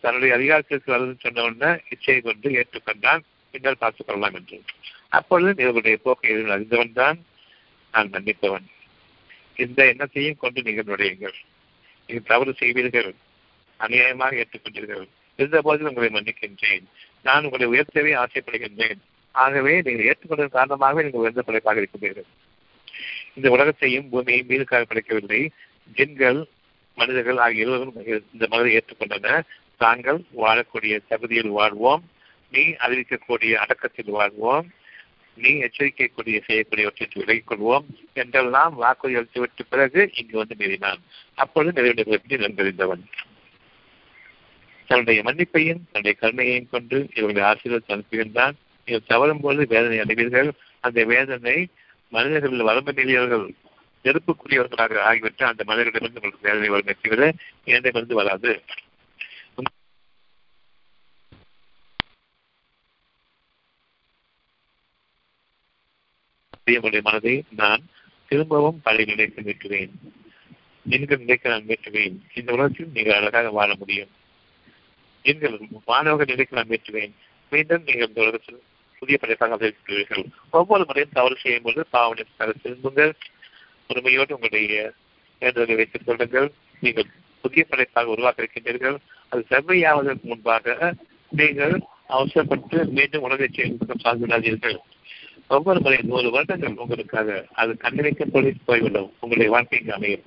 B: தன்னுடைய அதிகாரத்திற்கு வருது சொன்ன உடனே இச்சையை கொண்டு ஏற்றுக்கொண்டான் பின்னர் பார்த்துக் கொள்ளலாம் என்று. அப்பொழுது இவர்களுடைய போக்கை அறிந்தவன் தான் நான் மன்னிப்பவன். இந்த எண்ணத்தையும் கொண்டு நீங்கள் நுழையுங்கள். நீங்கள் தவறு செய்வீர்கள். அநியாயமாக ஏற்றுக்கொண்டீர்கள். இருந்த போதில் உங்களை மன்னிக்கின்றேன். நான் உங்களை உயர்த்தவே ஆசைப்படுகின்றேன். ஆகவே நீங்கள் ஏற்றுக்கொண்டதன் காரணமாகவே நீங்கள் உயர்ந்த படைப்பாக இருக்கின்றீர்கள். இந்த உலகத்தையும் பூமியையும் மீதுக்காக படைக்கவில்லை ஜின்கள் மனிதர்கள் ஆகிய இருவரும் இந்த மனதை ஏற்றுக்கொண்டனர் தாங்கள் வாழக்கூடிய தகுதியில் வாழ்வோம். நீ அறிவிக்கக்கூடிய அடக்கத்தில் வாழ்வோம். நீ எச்சரிக்கைக்கூடிய செய்யக்கூடியவற்றை விலகிக் கொள்வோம் என்றெல்லாம் வாக்குறுதி அளித்துவிட்டு பிறகு இங்கு வந்து மீறினான் அப்பொழுது நிறைவேற்றி நன்கறிந்தவன் தன்னுடைய மன்னிப்பையும் தன்னுடைய கருணையையும் கொண்டு இவர்களை ஆசீர்வாதம் அனுப்புகின்றான். நீங்கள் தவறும் போது வேதனை அடைவீர்கள். அந்த வேதனை மனிதர்கள் வரம்பு நிலையவர்கள் நெருப்புக்குரியவர்களாக ஆகிவிட்டு அந்த மனிதர்களிடமிருந்து உங்களுக்கு வேதனை வரும் தவிர என்னிடமிருந்து வராது. பிரியமுடைய மனதை நான் திரும்பவும் பழைய நிலைக்கு மீட்டுவேன் என்கிற நிலைக்கு நான் மீட்டுவேன். இந்த உலகத்தில் நீங்கள் அழகாக வாழ முடியும். நீங்கள் மாணவர்கள் நிலைக்கு நான் மீட்டுவேன். மீண்டும் நீங்கள் இந்த உலகத்தில் புதிய படைப்பாக இருக்கிறீர்கள். ஒவ்வொரு முறையும் தவறு செய்யும் போது பாவனைக்காக திரும்புங்கள். உரிமையோடு உங்களுடைய வேண்டுதலை வைத்துக் கொள்ளுங்கள். நீங்கள் புதிய படைப்பாக உருவாக்க இருக்கின்றீர்கள். அது செவ்வையாவதற்கு முன்பாக நீங்கள் அவசரப்பட்டு மீண்டும் உலகை செயல்பட்டம் சார்ந்துவிடாதீர்கள். ஒவ்வொரு முறை நூறு வருடங்கள் உங்களுக்காக அது கண்ணிமைக்கப்படி போய்விடும். உங்களுடைய வாழ்க்கைக்கு அமையும்.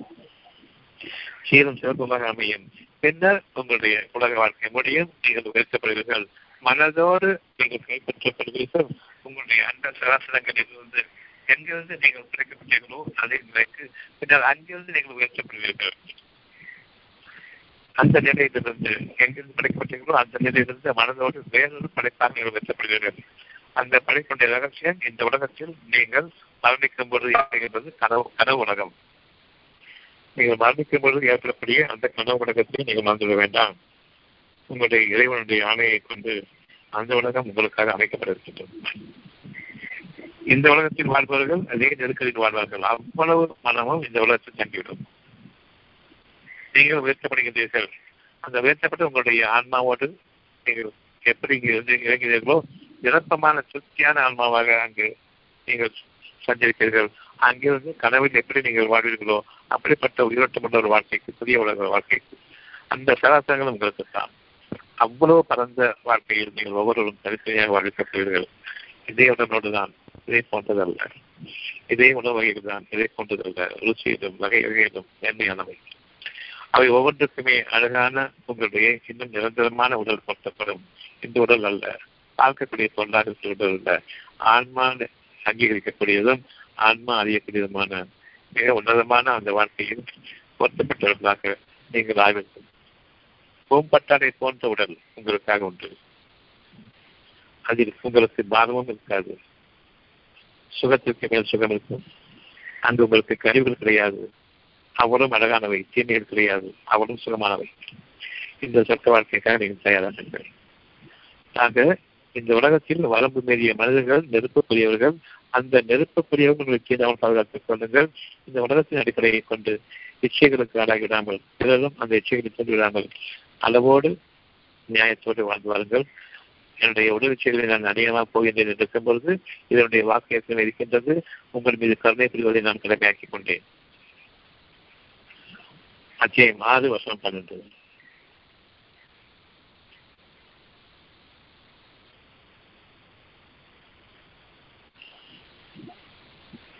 B: சீரும் சிறப்புமாக அமையும். பின்னர் உங்களுடைய உலக வாழ்க்கை முடியும். நீங்கள் உயர்த்தப்படுவீர்கள். மனதோடு நீங்கள் கைப்பற்றப்படுவீர்கள். உங்களுடைய அந்த சராசரங்களில் இருந்து எங்கிருந்து நீங்கள் கிடைக்கப்பட்டீர்களோ அதே நிலைக்கு பின்னர் அங்கிருந்து நீங்கள் உயர்த்தப்படுவீர்கள். அந்த நிலையிலிருந்து எங்கிருந்து படைக்கப்பட்டீர்களோ அந்த நிலையிலிருந்து மனதோடு வேறொரு படைப்பாக நீங்கள் உயர்த்தப்படுவீர்கள். அந்த படைப்புடைய ரகசியம் இந்த உலகத்தில் நீங்கள் மரணிக்கும் பொழுது ஏற்படுகின்றது கனவு கனவு உலகம். நீங்கள் மரணிக்கும் பொழுது ஏற்படக்கூடிய அந்த கனவு உலகத்தை நீங்கள் மறந்துவிட வேண்டாம். உங்களுடைய இறைவனுடைய ஆணையை கொண்டு அந்த உலகம் உங்களுக்காக அமைக்கப்பட இருக்கின்றது இந்த உலகத்தில் வாழ்பவர்கள் அதே நெருக்கடியில் வாழ்வார்கள். அவ்வளவு மனமும் இந்த உலகத்தில் தங்கிவிடும். நீங்கள் உயர்த்தப்படுகின்றீர்கள். அந்த உயர்த்தப்பட்டு உங்களுடைய ஆன்மாவோடு நீங்கள் எப்படி இருந்து இறங்கினீர்களோ நிரப்பமான திருப்தியான ஆன்மாவாக அங்கு நீங்கள் சஞ்சரிப்பீர்கள். அங்கிருந்து கனவில் எப்படி நீங்கள் வாழ்வீர்களோ அப்படிப்பட்ட உயிரோட்டமுள்ள ஒரு வாழ்க்கைக்கு புதிய உலக வாழ்க்கைக்கு அந்த சராசரங்களும் உங்களுக்கு தான். அவ்வளவு பரந்த வாழ்க்கையில் நீங்கள் ஒவ்வொருவரும் தனித்தனியாக வாழ்விக்கப்படுவீர்கள் இதே உடனோடு தான் இதை போன்றதல்ல. இதே உணவு வகைகள் தான் இதை போன்றதல்ல. ருச்சியிலும் வகை வகையிலும் மேன்மையானவை. அவை ஒவ்வொன்றுக்குமே அழகான உங்களுடைய இன்னும் நிரந்தரமான உடல் பொருத்தப்படும். இந்த உடல் அல்ல. பார்க்கக்கூடிய பொருளாக உடல் ஆன்மா அங்கீகரிக்கக்கூடியதும் ஆன்மா அறியக்கூடியதுமான மிக உன்னதமான அந்த வாழ்க்கையில் பொருத்தப்பட்டவர்களாக நீங்கள் ஆய்வுக்கும் பூம்பட்டாடை போன்ற உடல் உங்களுக்காக உண்டு. அதில் உங்களுக்கு பாரமும் இருக்காது. சுகத்திற்கு மேல் சுகம் இருக்கும். அங்கு உங்களுக்கு கழிவுகள் கிடையாது. அவரும் அழகானவை தீமைகள் கிடையாது. அவரும் சுகமானவை. இந்த சொற்க வாழ்க்கைக்காக நீங்கள் தயாராகுங்கள் ஆக இந்த உலகத்தில் வரம்பு மீறிய மனிதர்கள் நெருப்பக்குரியவர்கள் அந்த நெருப்பக்கூடியவர்களுக்கு அவன் பாதுகாத்துக் கொள்ளுங்கள். இந்த உலகத்தின் அடிப்படையை கொண்டு இச்சைகளுக்கு ஆளாகிவிடாமல் பிறரும் அந்த இச்சைகளை கொண்டு விடாமல் அளவோடு நியாயத்தோடு வாழ்ந்து வாருங்கள். என்னுடைய உடல் இச்சைகளை நான் அதிகமாக போகின்றேன் என்று இருக்கும் பொழுது இதனுடைய வாக்கு ஏற்கனவே இருக்கின்றது. உங்கள் மீது கருணை புரிவதை நான் கடமையாக்கிக் கொண்டேன். அத்தியாயம் ஆறு வருஷம் பன்னெண்டு.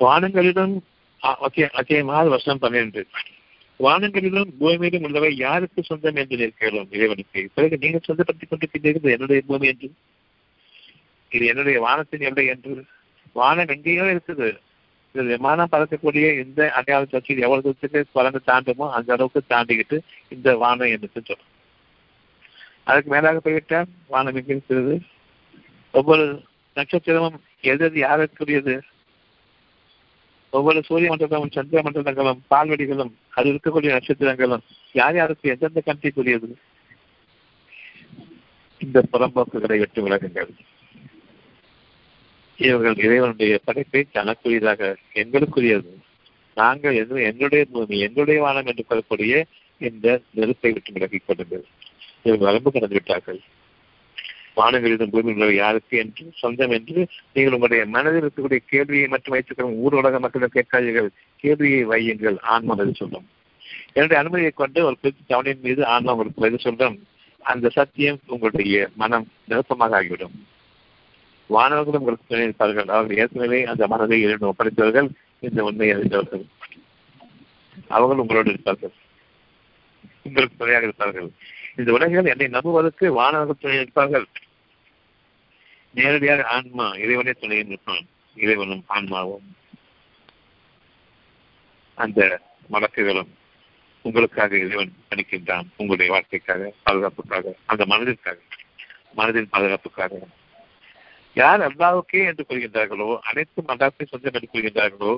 B: வானங்களிடம் அத்தியமாக வசனம் வருஷம் பன்னிரண்டு. வானங்களிலும் பூமியிலும் உள்ளவை யாருக்கு சொந்தம் என்று நிற்கிறோம் இறைவனுக்கு. பிறகு நீங்கள் சொந்தப்படுத்திக் கொண்டிருக்கின்றது என்னுடைய பூமி என்று. இது என்னுடைய வானத்தின் எல்லை என்று. வானம் எங்கேயோ இருக்குது. இது விமானம் பறக்கக்கூடிய இந்த அடையாள சக்தி எவ்வளவு தூரத்துக்கு பறந்து தாண்டுமோ அந்த அளவுக்கு தாண்டிக்கிட்டு இந்த வானம் என்று சொல்லும் அதுக்கு மேலாக போய்விட்டால் வானம் எங்கே இருக்கிறது? ஒவ்வொரு நட்சத்திரமும் எது எது யாருக்குரியது ஒவ்வொரு சூரிய மண்டலமும் சந்திர மண்டலங்களும் பால்வெடிகளும் அது இருக்கக்கூடிய நட்சத்திரங்களும் யார் யாருக்கு எந்தெந்த கண்ட்ரிக்குரியது இந்த புறம்போக்குகளை விட்டு விலகுங்கள் இவர்கள் இறைவனுடைய படைப்பை தனக்குரியதாக எங்களுக்குரியது. நாங்கள் எது எங்களுடைய பூமி எங்களுடைய வானம் என்று சொல்லக்கூடிய இந்த நெருப்பை விட்டு விலகிக் கொள்ளுங்கள் இவர்கள் வரம்பு கடந்து விட்டார்கள். வானங்களிலும் பூமியில் யாருக்கு என்று சொந்தம் என்று நீங்கள் உங்களுடைய மனதில் இருக்கக்கூடிய கேள்வியை மட்டும் வைத்துக்கிறோம் ஊர் உலக மக்களிடம் கேட்காதீர்கள். கேள்வியை வையுங்கள். ஆன்மா பதில் சொல்லும். என்னுடைய அனுமதியை கொண்டு ஒரு குறித்த தவணையின் மீது ஆன்மா உங்களுக்கு பதில் சொல்லும். அந்த சத்தியம் உங்களுடைய மனம் நிரப்பமாக ஆகிவிடும். வானவர்களும் உங்களுக்கு துணை இருப்பார்கள். அவர்கள் ஏற்கனவே அந்த மனதை இரண்டு ஒப்படைத்தவர்கள். இந்த உண்மையை அறிந்தவர்கள். அவர்கள் உங்களோடு இருப்பார்கள். உங்களுக்கு துணையாக இருப்பார்கள். இந்த உலகில் என்னை நம்புவதற்கு வானவர்கள் துணை இருப்பார்கள். நேரடியாக ஆன்மா இறைவனே துணை நிற்பான். இறைவனும் ஆன்மாவும். அந்த வழக்குகளும் உங்களுக்காக இறைவன் பணிக்கின்றான் உங்களுடைய வாழ்க்கைக்காக பாதுகாப்புக்காக அந்த மனதிற்காக மனதின் பாதுகாப்புக்காக. யார் அல்லாவுக்கே என்று கூறுகின்றார்களோ அனைத்தும் அல்லாவுக்கே சொந்தம் என்று கூறுகின்றார்களோ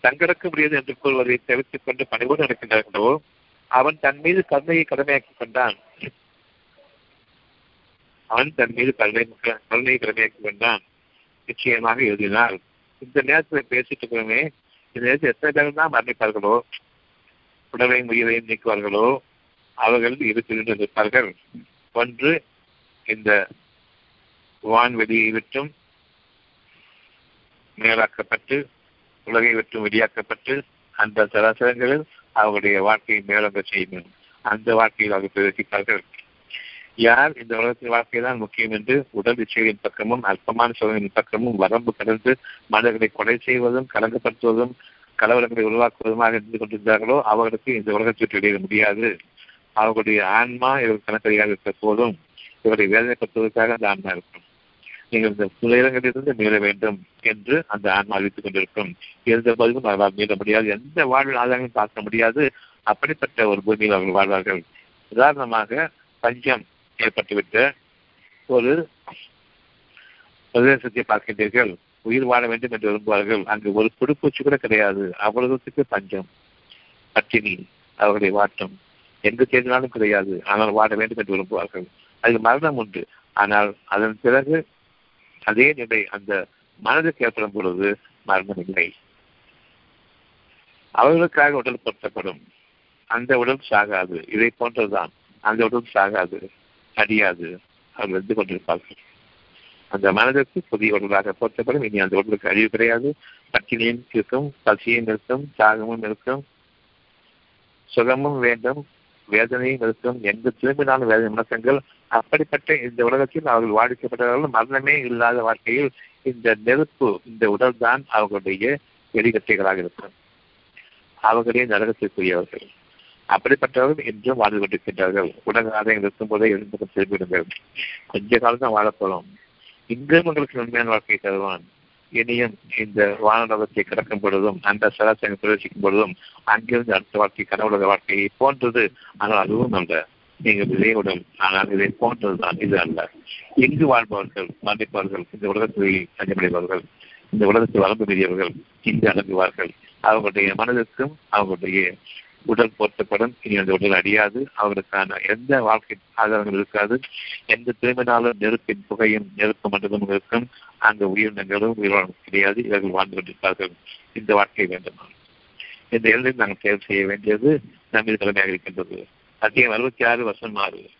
B: தங்களுக்கு முடியாது என்று கூறுவதை தவிர்த்துக் கொண்டு பணிவோடு நடக்கின்றார்களோ அவன் தன் மீது கருணையை கடமையாக்கிக் கொண்டான். அவன் தன் மீது கருணை கருணையை கடமையாக்கிக் கொண்டான். நிச்சயமாக எழுதினார். இந்த நேரத்தில் பேசிட்டு இருக்கிறோமே இந்த நேரத்தில் எத்தனை பேர் தான் மரணிப்பார்களோ? உடலையும் உயிரையும் நீக்குவார்களோ? அவர்கள் இரு பிரிந்து இருப்பார்கள் ஒன்று இந்த வான்வெளியை விட்டும் மேலாக்கப்பட்டு உலகை விட்டும் வெளியாக்கப்பட்டு அந்த சராசரங்களில் அவர்களுடைய வாழ்க்கையை மேலங்க செய்யும். அந்த வாழ்க்கையில் அவர்கள் பிரவேசிப்பார்கள். யார் இந்த உலகத்தில் வாழ்க்கை தான் முக்கியம் என்று உடல் இச்சைகளின் பக்கமும் அற்பமான சோதனையின் பக்கமும் வரம்பு கடந்து மனிதர்களை கொலை செய்வதும் கலங்கப்படுத்துவதும் கலவரங்களை உருவாக்குவதுமாக இருந்து கொண்டிருந்தார்களோ அவர்களுக்கு இந்த உலகத்தை வெளியிட முடியாது. அவர்களுடைய ஆன்மா இவர்கள் கணக்கடியாக இருக்க போதும். இவரை வேதனைப்படுத்துவதற்காக அந்த ஆன்மா இருக்கும். நீங்கள் இந்த துயரங்களிலிருந்து மீள வேண்டும் என்று அந்த ஆன்மா அறிவித்துக் கொண்டிருக்கும். எந்த பதிலும் அவர்களால் மீள முடியாது. எந்த வாழ்வில் ஆதாரங்களும் பார்க்க முடியாது. அப்படிப்பட்ட ஒரு பூமியில் அவர்கள் வாழ்வார்கள். உதாரணமாக பஞ்சம். ஏற்பட்டுவிட்ட ஒரு பிரதேசத்தை பார்க்கின்றீர்கள் உயிர் வாழ வேண்டும் என்று விரும்புவார்கள். அங்கு ஒரு புடுப்பூச்சி கூட கிடையாது. அவ்வளவுக்கு பஞ்சம் பட்டினி அவர்களை வாட்டும். எங்கு தேடினாலும் கிடையாது. ஆனால் வாழ வேண்டும் என்று விரும்புவார்கள். அதில் மரணம் உண்டு. ஆனால் அதன் பிறகு அதே நிலை அந்த மனதுக்கு ஏற்படும் பொழுது மரணம் இல்லை. அவர்களுக்காக உடல் பொருத்தப்படும். அந்த உடல் சாகாது. இதை போன்றதுதான் அந்த உடல் சாகாது. அடியாது. அவர்கள் இருந்து கொண்டிருப்பார்கள். அந்த மனதிற்கு புதிய உடலாக போற்றப்படும். இனி அந்த உடலுக்கு அறிவு கிடையாது. பட்டினியும் இருக்கும் பசியும் இருக்கும் தாகமும் இருக்கும் சுகமும் வேண்டும் வேதனையும் இருக்கும். எங்கு திரும்பினாலும் வேதனை முழக்கங்கள் அப்படிப்பட்ட இந்த உலகத்தில் அவர்கள் வாடிக்கப்பட்டவர்கள் மரணமே இல்லாத வாழ்க்கையில் இந்த நெருப்பு இந்த உடல் தான் அவர்களுடைய எரிகட்டைகளாக இருக்கும். அவர்களே நரகத்திற்குரியவர்கள். அப்படிப்பட்டவர்கள் என்றும் வாழ்ந்து கொண்டிருக்கின்றார்கள். உலக ஆதாயம் இருக்கும் போதே எழுந்து திரும்பிடுங்கள் கொஞ்ச காலம் தான் வாழப்போறோம் இன்றும் உங்களுக்கு உண்மையான வாழ்க்கையை தருவான். இனியும் இந்த வானலோகத்தை கடக்கும் பொழுதும் அந்த சராசரி பிரவேசிக்கும் பொழுதும் அங்கிருந்து அடுத்த வாழ்க்கை கடவுளக வாழ்க்கையை போன்றது ஆனால் அதுவும் அல்ல. நீங்கள் விதையுடன் உடல் ஆனால் இதை போன்றதுதான் இது அல்ல. எங்கு வாழ்பவர்கள் மன்னிப்பவர்கள் இந்த உலகத்தில் தஞ்சமடைபவர்கள் இந்த உலகத்தில் வளர்ந்து பெரியவர்கள் இங்கு அடங்குவார்கள். அவர்களுடைய மனதிற்கும் அவர்களுடைய உடல் போற்றப்படும் இனி அந்த உடல் அடியாது அவர்களுக்கான எந்த வாழ்க்கை ஆதாரங்கள் இருக்காது. எந்த திரும்பினாலும் நெருப்பின் புகையும் நெருப்பு மண்டலமும் இருக்கும். அந்த உயிரினங்களும் உயிரினம் கிடையாது. இவர்கள் வாழ்ந்து கொண்டிருப்பார்கள். இந்த வாழ்க்கை வேண்டுமா? இந்த எல்லையில் நாங்கள் தேர்வு செய்ய வேண்டியது நமது கடமையாக இருக்கின்றது. அதிகம் அறுபத்தி ஆறு வருஷம் ஆறு.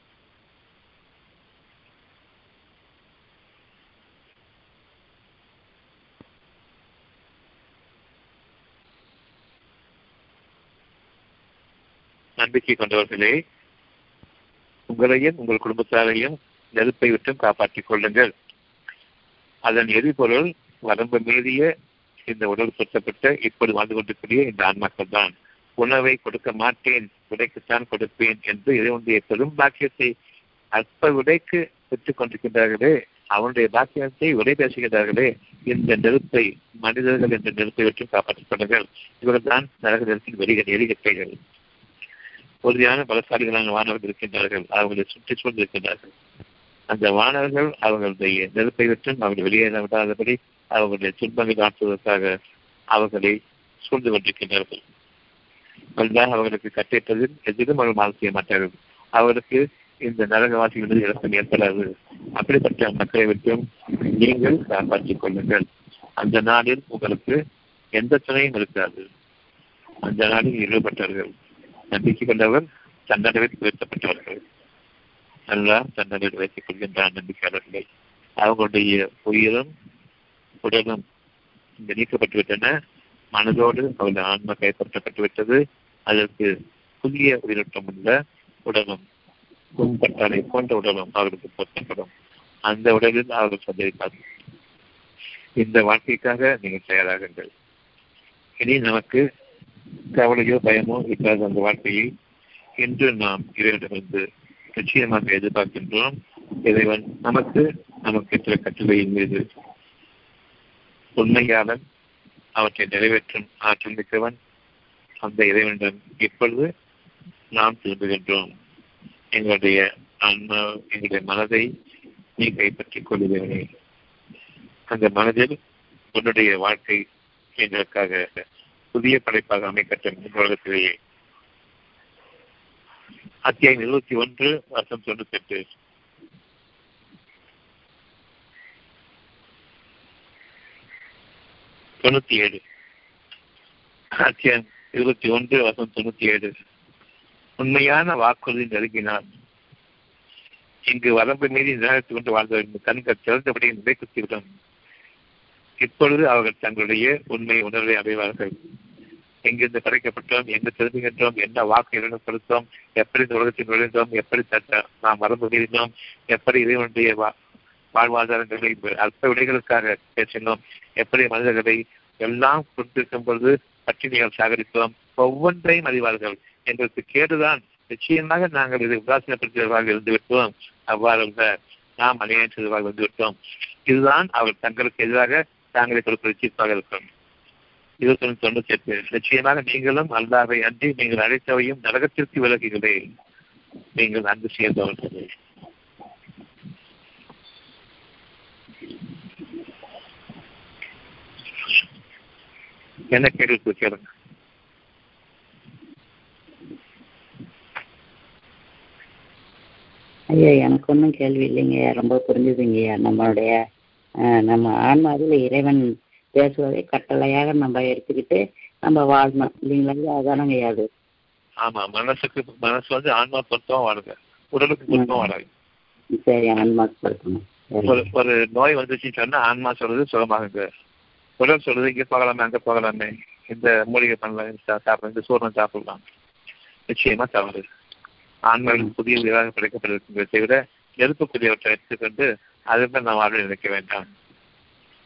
B: நம்பிக்கை கொண்டவர்களே உங்களையும் உங்கள் குடும்பத்தாரையும் நெருப்பை விட்டும் காப்பாற்றிக் கொள்ளுங்கள். அதன் எரிபொருள் வரம்பு மீறிய இந்த உடல் சுத்தப்பட்ட இப்படி வாழ்ந்து கொண்டிருக்கூடிய இந்த ஆன்மாக்கள் தான் உணவை கொடுக்க மாட்டேன் விடைக்குத்தான் கொடுப்பேன் என்று இறைவனுடைய பெரும் பாக்கியத்தை அற்ப விடைக்கு பெற்றுக் கொண்டிருக்கின்றார்களே. அவனுடைய பாக்கியத்தை விடை பேசுகின்றார்களே. இந்த நெருப்பை மனிதர்கள் என்ற நெருப்பை விட்டு காப்பாற்றிக் கொள்ளுங்கள். இவர்கள் தான் நரக நெருப்பின் வெளிகள் எரிகட்டைகள் உறுதியான பலசாலிகளான வானவர்கள் இருக்கின்றார்கள் அவர்களை சுற்றி சூழ்ந்திருக்கின்றார்கள். அந்த வானவர்கள் அவர்களுடைய நெருப்பை விட்டும் அவர்கள் வெளியேற விடாதபடி அவர்களுடைய துன்பங்கள் ஆற்றுவதற்காக அவர்களை சூழ்ந்து கொண்டிருக்கின்றார்கள். அதுதான் அவர்களுக்கு கட்டிட்டதில் எதிலும் அவர்கள் மாறு செய்ய மாட்டார்கள். அவர்களுக்கு இந்த நரகவாசிகளின் இழப்பம் ஏற்படாது. அப்படிப்பட்ட மக்களை விட்டும் நீங்கள் காப்பாற்றிக் கொள்ளுங்கள். அந்த நாளில் உங்களுக்கு எந்த துணையும் இருக்காது. அந்த நாளில் ஈடுபட்டார்கள். நம்பிக்கை கொண்டவர் தன்னடவில் உயர்த்தப்பட்டவர்கள். அல்லா தன்னடவில் வைத்துக் கொள்கின்றான் நம்பிக்கையாளர்களை. அவர்களுடைய உயிரும் உடலும் நீக்கப்பட்டுவிட்டன. மனதோடு அவருடைய ஆன்மா கைப்பற்றப்பட்டுவிட்டது அதற்கு புதிய உயிரோட்டம் உள்ள உடலும் புண்பட்டாலை போன்ற உடலும் அவர்களுக்கு பொருத்தப்படும். அந்த உடலில் அவர்கள் சந்தேகிப்பார்கள் இந்த வாழ்க்கைக்காக நீங்கள் தயாராகுங்கள். இனி நமக்கு கவலையோ பயமோ இல்லாத அந்த வாழ்க்கையை என்று நாம் இறைவனிடமிருந்து நிச்சயமாக எதிர்பார்க்கின்றோம். இறைவன் நமக்கு நமக்கு சில கட்டளையின் மீது உண்மையாளன் அவற்றை நிறைவேற்றும் ஆற்றல் மிக்கவன். அந்த இறைவனிடம் இப்பொழுது நாம் திரும்புகின்றோம். எங்களுடைய ஆன்மா எங்களுடைய மனதை நீ கைப்பற்றிக் கொள்ளுகிறேனே அந்த மனதில் உன்னுடைய வாழ்க்கை எங்களுக்காக புதிய படைப்பாக அமைக்கட்டும் இந்த உலகத்திலேயே அத்தியாயம் இருபத்தி ஒன்று வருஷம் தொண்ணூத்தி எட்டு தொண்ணூத்தி ஏழு. அத்தியாயம் இருபத்தி ஒன்று வருஷம் தொண்ணூத்தி ஏழு. உண்மையான வாக்குறுதி நெருங்கினான். இங்கு வரம்பு மீறி நிராகரித்துக் கொண்டு வாழ்ந்தவர்கள் கண்கள் திறந்தபடி நிலைக்குத்திவிடும் இப்பொழுது அவர்கள் தங்களுடைய உண்மை உணர்வை அடைவார்கள். எங்கிருந்து படைக்கப்பட்டோம் எங்கு திரும்புகின்றோம் என்ன வாக்கு இழப்படுத்தோம் எப்படி இந்த உலகத்தில் நுழைந்தோம் எப்படி நாம் மறந்து மீறினோம் எப்படி இறைவனுடைய வாழ்வாதாரங்களை அற்ப விடைகளுக்காக பேசினோம் எப்படி மனிதர்களை எல்லாம் கொண்டிருக்கும் பொழுது பட்டினிகள் சாகரித்தோம் ஒவ்வொன்றையும் அறிவார்கள். எங்களுக்கு கேடுதான். நிச்சயமாக நாங்கள் இதை உதாசீனப்படுத்தியவர்களாக இருந்து விட்டோம். அவ்வாறு நாம் அநியாயம் செய்தவர்களாக வந்து விட்டோம். இதுதான் அவர் தங்களுக்கு எதிராக தாங்களை கொடுப்பது தீர்ப்பாக இருக்கும். இருபத்தி தொண்ணூத்தி எட்டு நிச்சயமாக நீங்களும் அல்லாவை அன்றி நீங்கள் அழைத்தவையும் நரகத்திற்கு விலகுகளே. நீங்கள் அன்பு சேர்ந்தவர்களே. என்ன கேள்வி கேளுங்க
A: ஐயா எனக்கு ஒன்றும் கேள்வி இல்லைங்கய்யா ரொம்ப புரிஞ்சுதுங்கய்யா நம்மளுடைய நம்ம ஆன்மாவில் இறைவன் பேசுவதை கட்டளையாக நம்ம எடுத்துக்கிட்டு நம்ம வாழணும். இல்லைங்களா? அதானங்க ஐயா அது
B: ஆமா மனசுக்கு மனசு வந்து ஆன்மா பொருத்தமா வாழுங்க. உடலுக்கு பொருத்தமா வாழாது
A: சரி ஆன்மாக்கு பொருத்தணும்
B: ஒரு ஒரு நோய் வந்துச்சுன்னு சொன்னா ஆன்மா சொல்றது சுகமாகுங்க. உடல் சொல்றது இங்க போகலாமே அங்க போகலாமே. இந்த மூலிகை பண்ணலாம் சாப்பிடலாம் இந்த சூரணம் சாப்பிடலாம். நிச்சயமா தவறு. ஆண்களுக்கு புதிய உயிராக படைக்கப்பட்டிருக்கின்றதை விட நெருப்புக்குரியவற்றை எடுத்துக்கொண்டு அதுதான் நாம் வாழ்வை நினைக்க வேண்டாம்.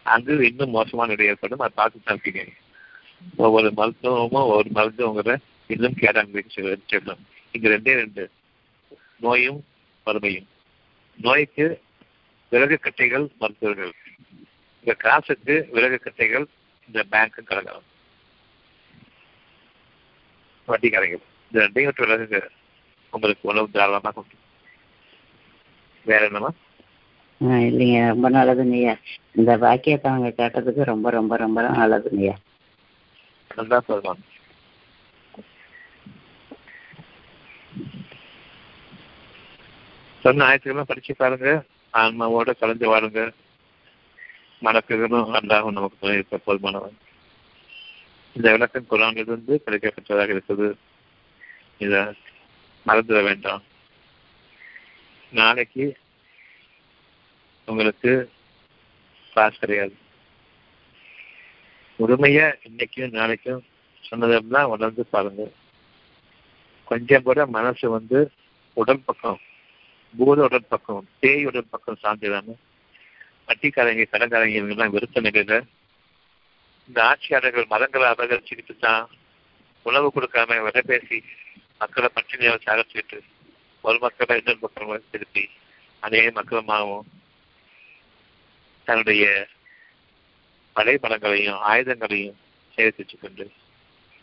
B: அங்கு இன்னும் மோசமான நிலை ஏற்படும். அதை பார்த்து தான் ஒவ்வொரு மருத்துவமும் ஒவ்வொரு மருந்து உங்களை இன்னும் கேடாங்க செல்லும் இங்க ரெண்டே ரெண்டு. நோயும் வறுமையும். நோய்க்கு விறகு கட்டைகள் மருத்துவர்கள். இந்த காசுக்கு விறகு கட்டைகள் இந்த பேங்க் கலகம் வட்டி கரைகள் இந்த ரெண்டையும் விட்டு விலகுங்க. உங்களுக்கு உணவு தாராளமாக உண்டு வேற என்னமா
A: இல்லைங்க. ரொம்ப நல்லதுங்கய்யா. இந்த வாக்கியத்தை அவங்க கேட்டதுக்கு ரொம்ப ரொம்ப ரொம்ப நல்லதுங்கய்யா.
B: நல்லா சொல்லலாம் சொன்ன ஆயிரத்துக்கெல்லாம் படிச்சு பாருங்க. ஆன்மாவோட கலந்து வாழுங்க மனக்குகளும் அல்லாவும் நமக்கு துணை இருக்க போதுமானவன் இந்த விளக்கம் குரானிலிருந்து கிடைக்கப்பட்டதாக இருக்குது. இதை மறந்துட வேண்டாம். நாளைக்கு உங்களுக்கு கிளாஸ் கிடையாது. முழுமையா இன்னைக்கும் நாளைக்கும் சொன்னதெல்லாம் உணர்ந்து பாருங்க. கொஞ்சம் கூட மனசு வந்து உடல் பக்கம் பூத உடல் பக்கம் பேய் உடல் பக்கம் சார்ந்திடாம வட்டிக்காரங்க கடங்காரங்க இவங்கெல்லாம் வெறுத்த நிலையில இந்த ஆட்சியாளர்கள் மதங்களை அபகரிச்சுக்கிட்டு தான் உணவு கொடுக்காம விலை பேசி மக்களை பட்டினியாக சாகச்சிட்டு ஒரு மக்களை இன்னொரு மக்களை திருப்பி அதே மக்களமாகவும் தன்னுடைய படைபலங்களையும் ஆயுதங்களையும் சேர்த்து வச்சுக்கொண்டு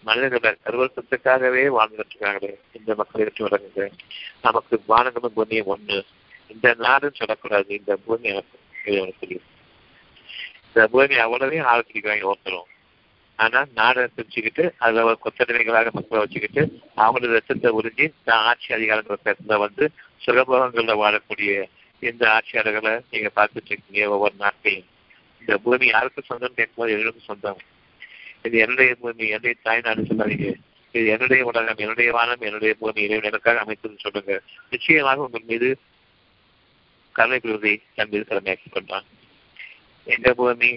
B: மனிதர்களை கருவத்துக்காகவே வாழ்ந்துட்டுருக்காங்களே இந்த மக்களை வெற்றி வழங்குகிறேன் நமக்கு வானங்களும் பூமியும் ஒண்ணு. இந்த நாடுன்னு சொல்லக்கூடாது. இந்த பூமி எனக்கு தெரியும். இந்த பூமி அவ்வளவையும் ஆரம்பிக்கிறாங்க ஒருத்தரும் ஆனா நாடை பிரிச்சுக்கிட்டு அதுல ஒரு கொத்தடிமைகளாக மக்களை வச்சுக்கிட்டு அவங்களோட ரத்தத்தை உறிஞ்சி தான் ஆட்சி அதிகாரங்களை வந்து சுகபோகங்கள்ல வாழக்கூடிய இந்த ஆட்சியாளர்களை நீங்க பார்த்துட்டு இருக்கீங்க ஒவ்வொரு நாட்டையும். இந்த பூமி யாருக்கு சொந்தம் கேட்கும்போது எங்களுக்கு சொந்தம். இது என்னுடைய பூமி என்னுடைய தாய்நாடு சொல்லாதீங்க. இது என்னுடைய உலகம் என்னுடைய வானம் என்னுடைய பூமி இறைவன் எனக்காக அமைத்ததுன்னு சொல்லுங்க. நிச்சயமாக உங்கள் மீது கருணை பெறுவதை தன் மீது கடமையாக்கி கொண்டான் எங்க பூமி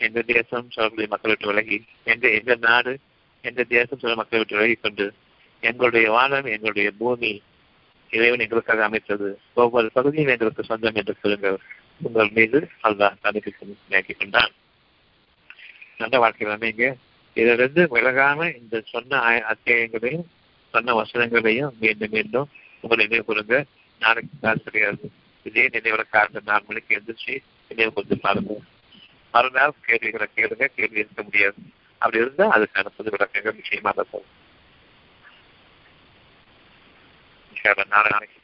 B: எந்த தேசம் சொல்லக்கூடிய மக்களை விட்டு விலகி எங்க எங்க நாடு எந்த தேசம் சொல்ல மக்களை விட்டு விலகி கொண்டு எங்களுடைய வானம் எங்களுடைய பூமி இறைவன் எங்களுக்காக அமைத்தது. ஒவ்வொரு பகுதியும் எங்களுக்கு சொந்தம் என்று சொல்லுங்கள். உங்கள் மீது அல்லாஹ் தனிக்கு கொண்டான். நல்ல வாழ்க்கையில் அமைங்க இதிலிருந்து விலகாம இந்த சொன்ன அத்தியாயங்களையும் சொன்ன வசனங்களையும் மீண்டும் மீண்டும் உங்களை நினைவு கொடுங்க நாளைக்கு காசு கிடையாது இதே நினைவுல காரணம் நாலு மணிக்கு எழுந்திரிச்சு நினைவு கொண்டு பாருங்க. மறுநாள் கேள்விகளை கேளுங்க. கேள்வி இருக்க முடியாது. அப்படி இருந்தா அதுக்கான புது விளக்கங்கள் நிச்சயமாக போகும் நாளை நாளைக்கு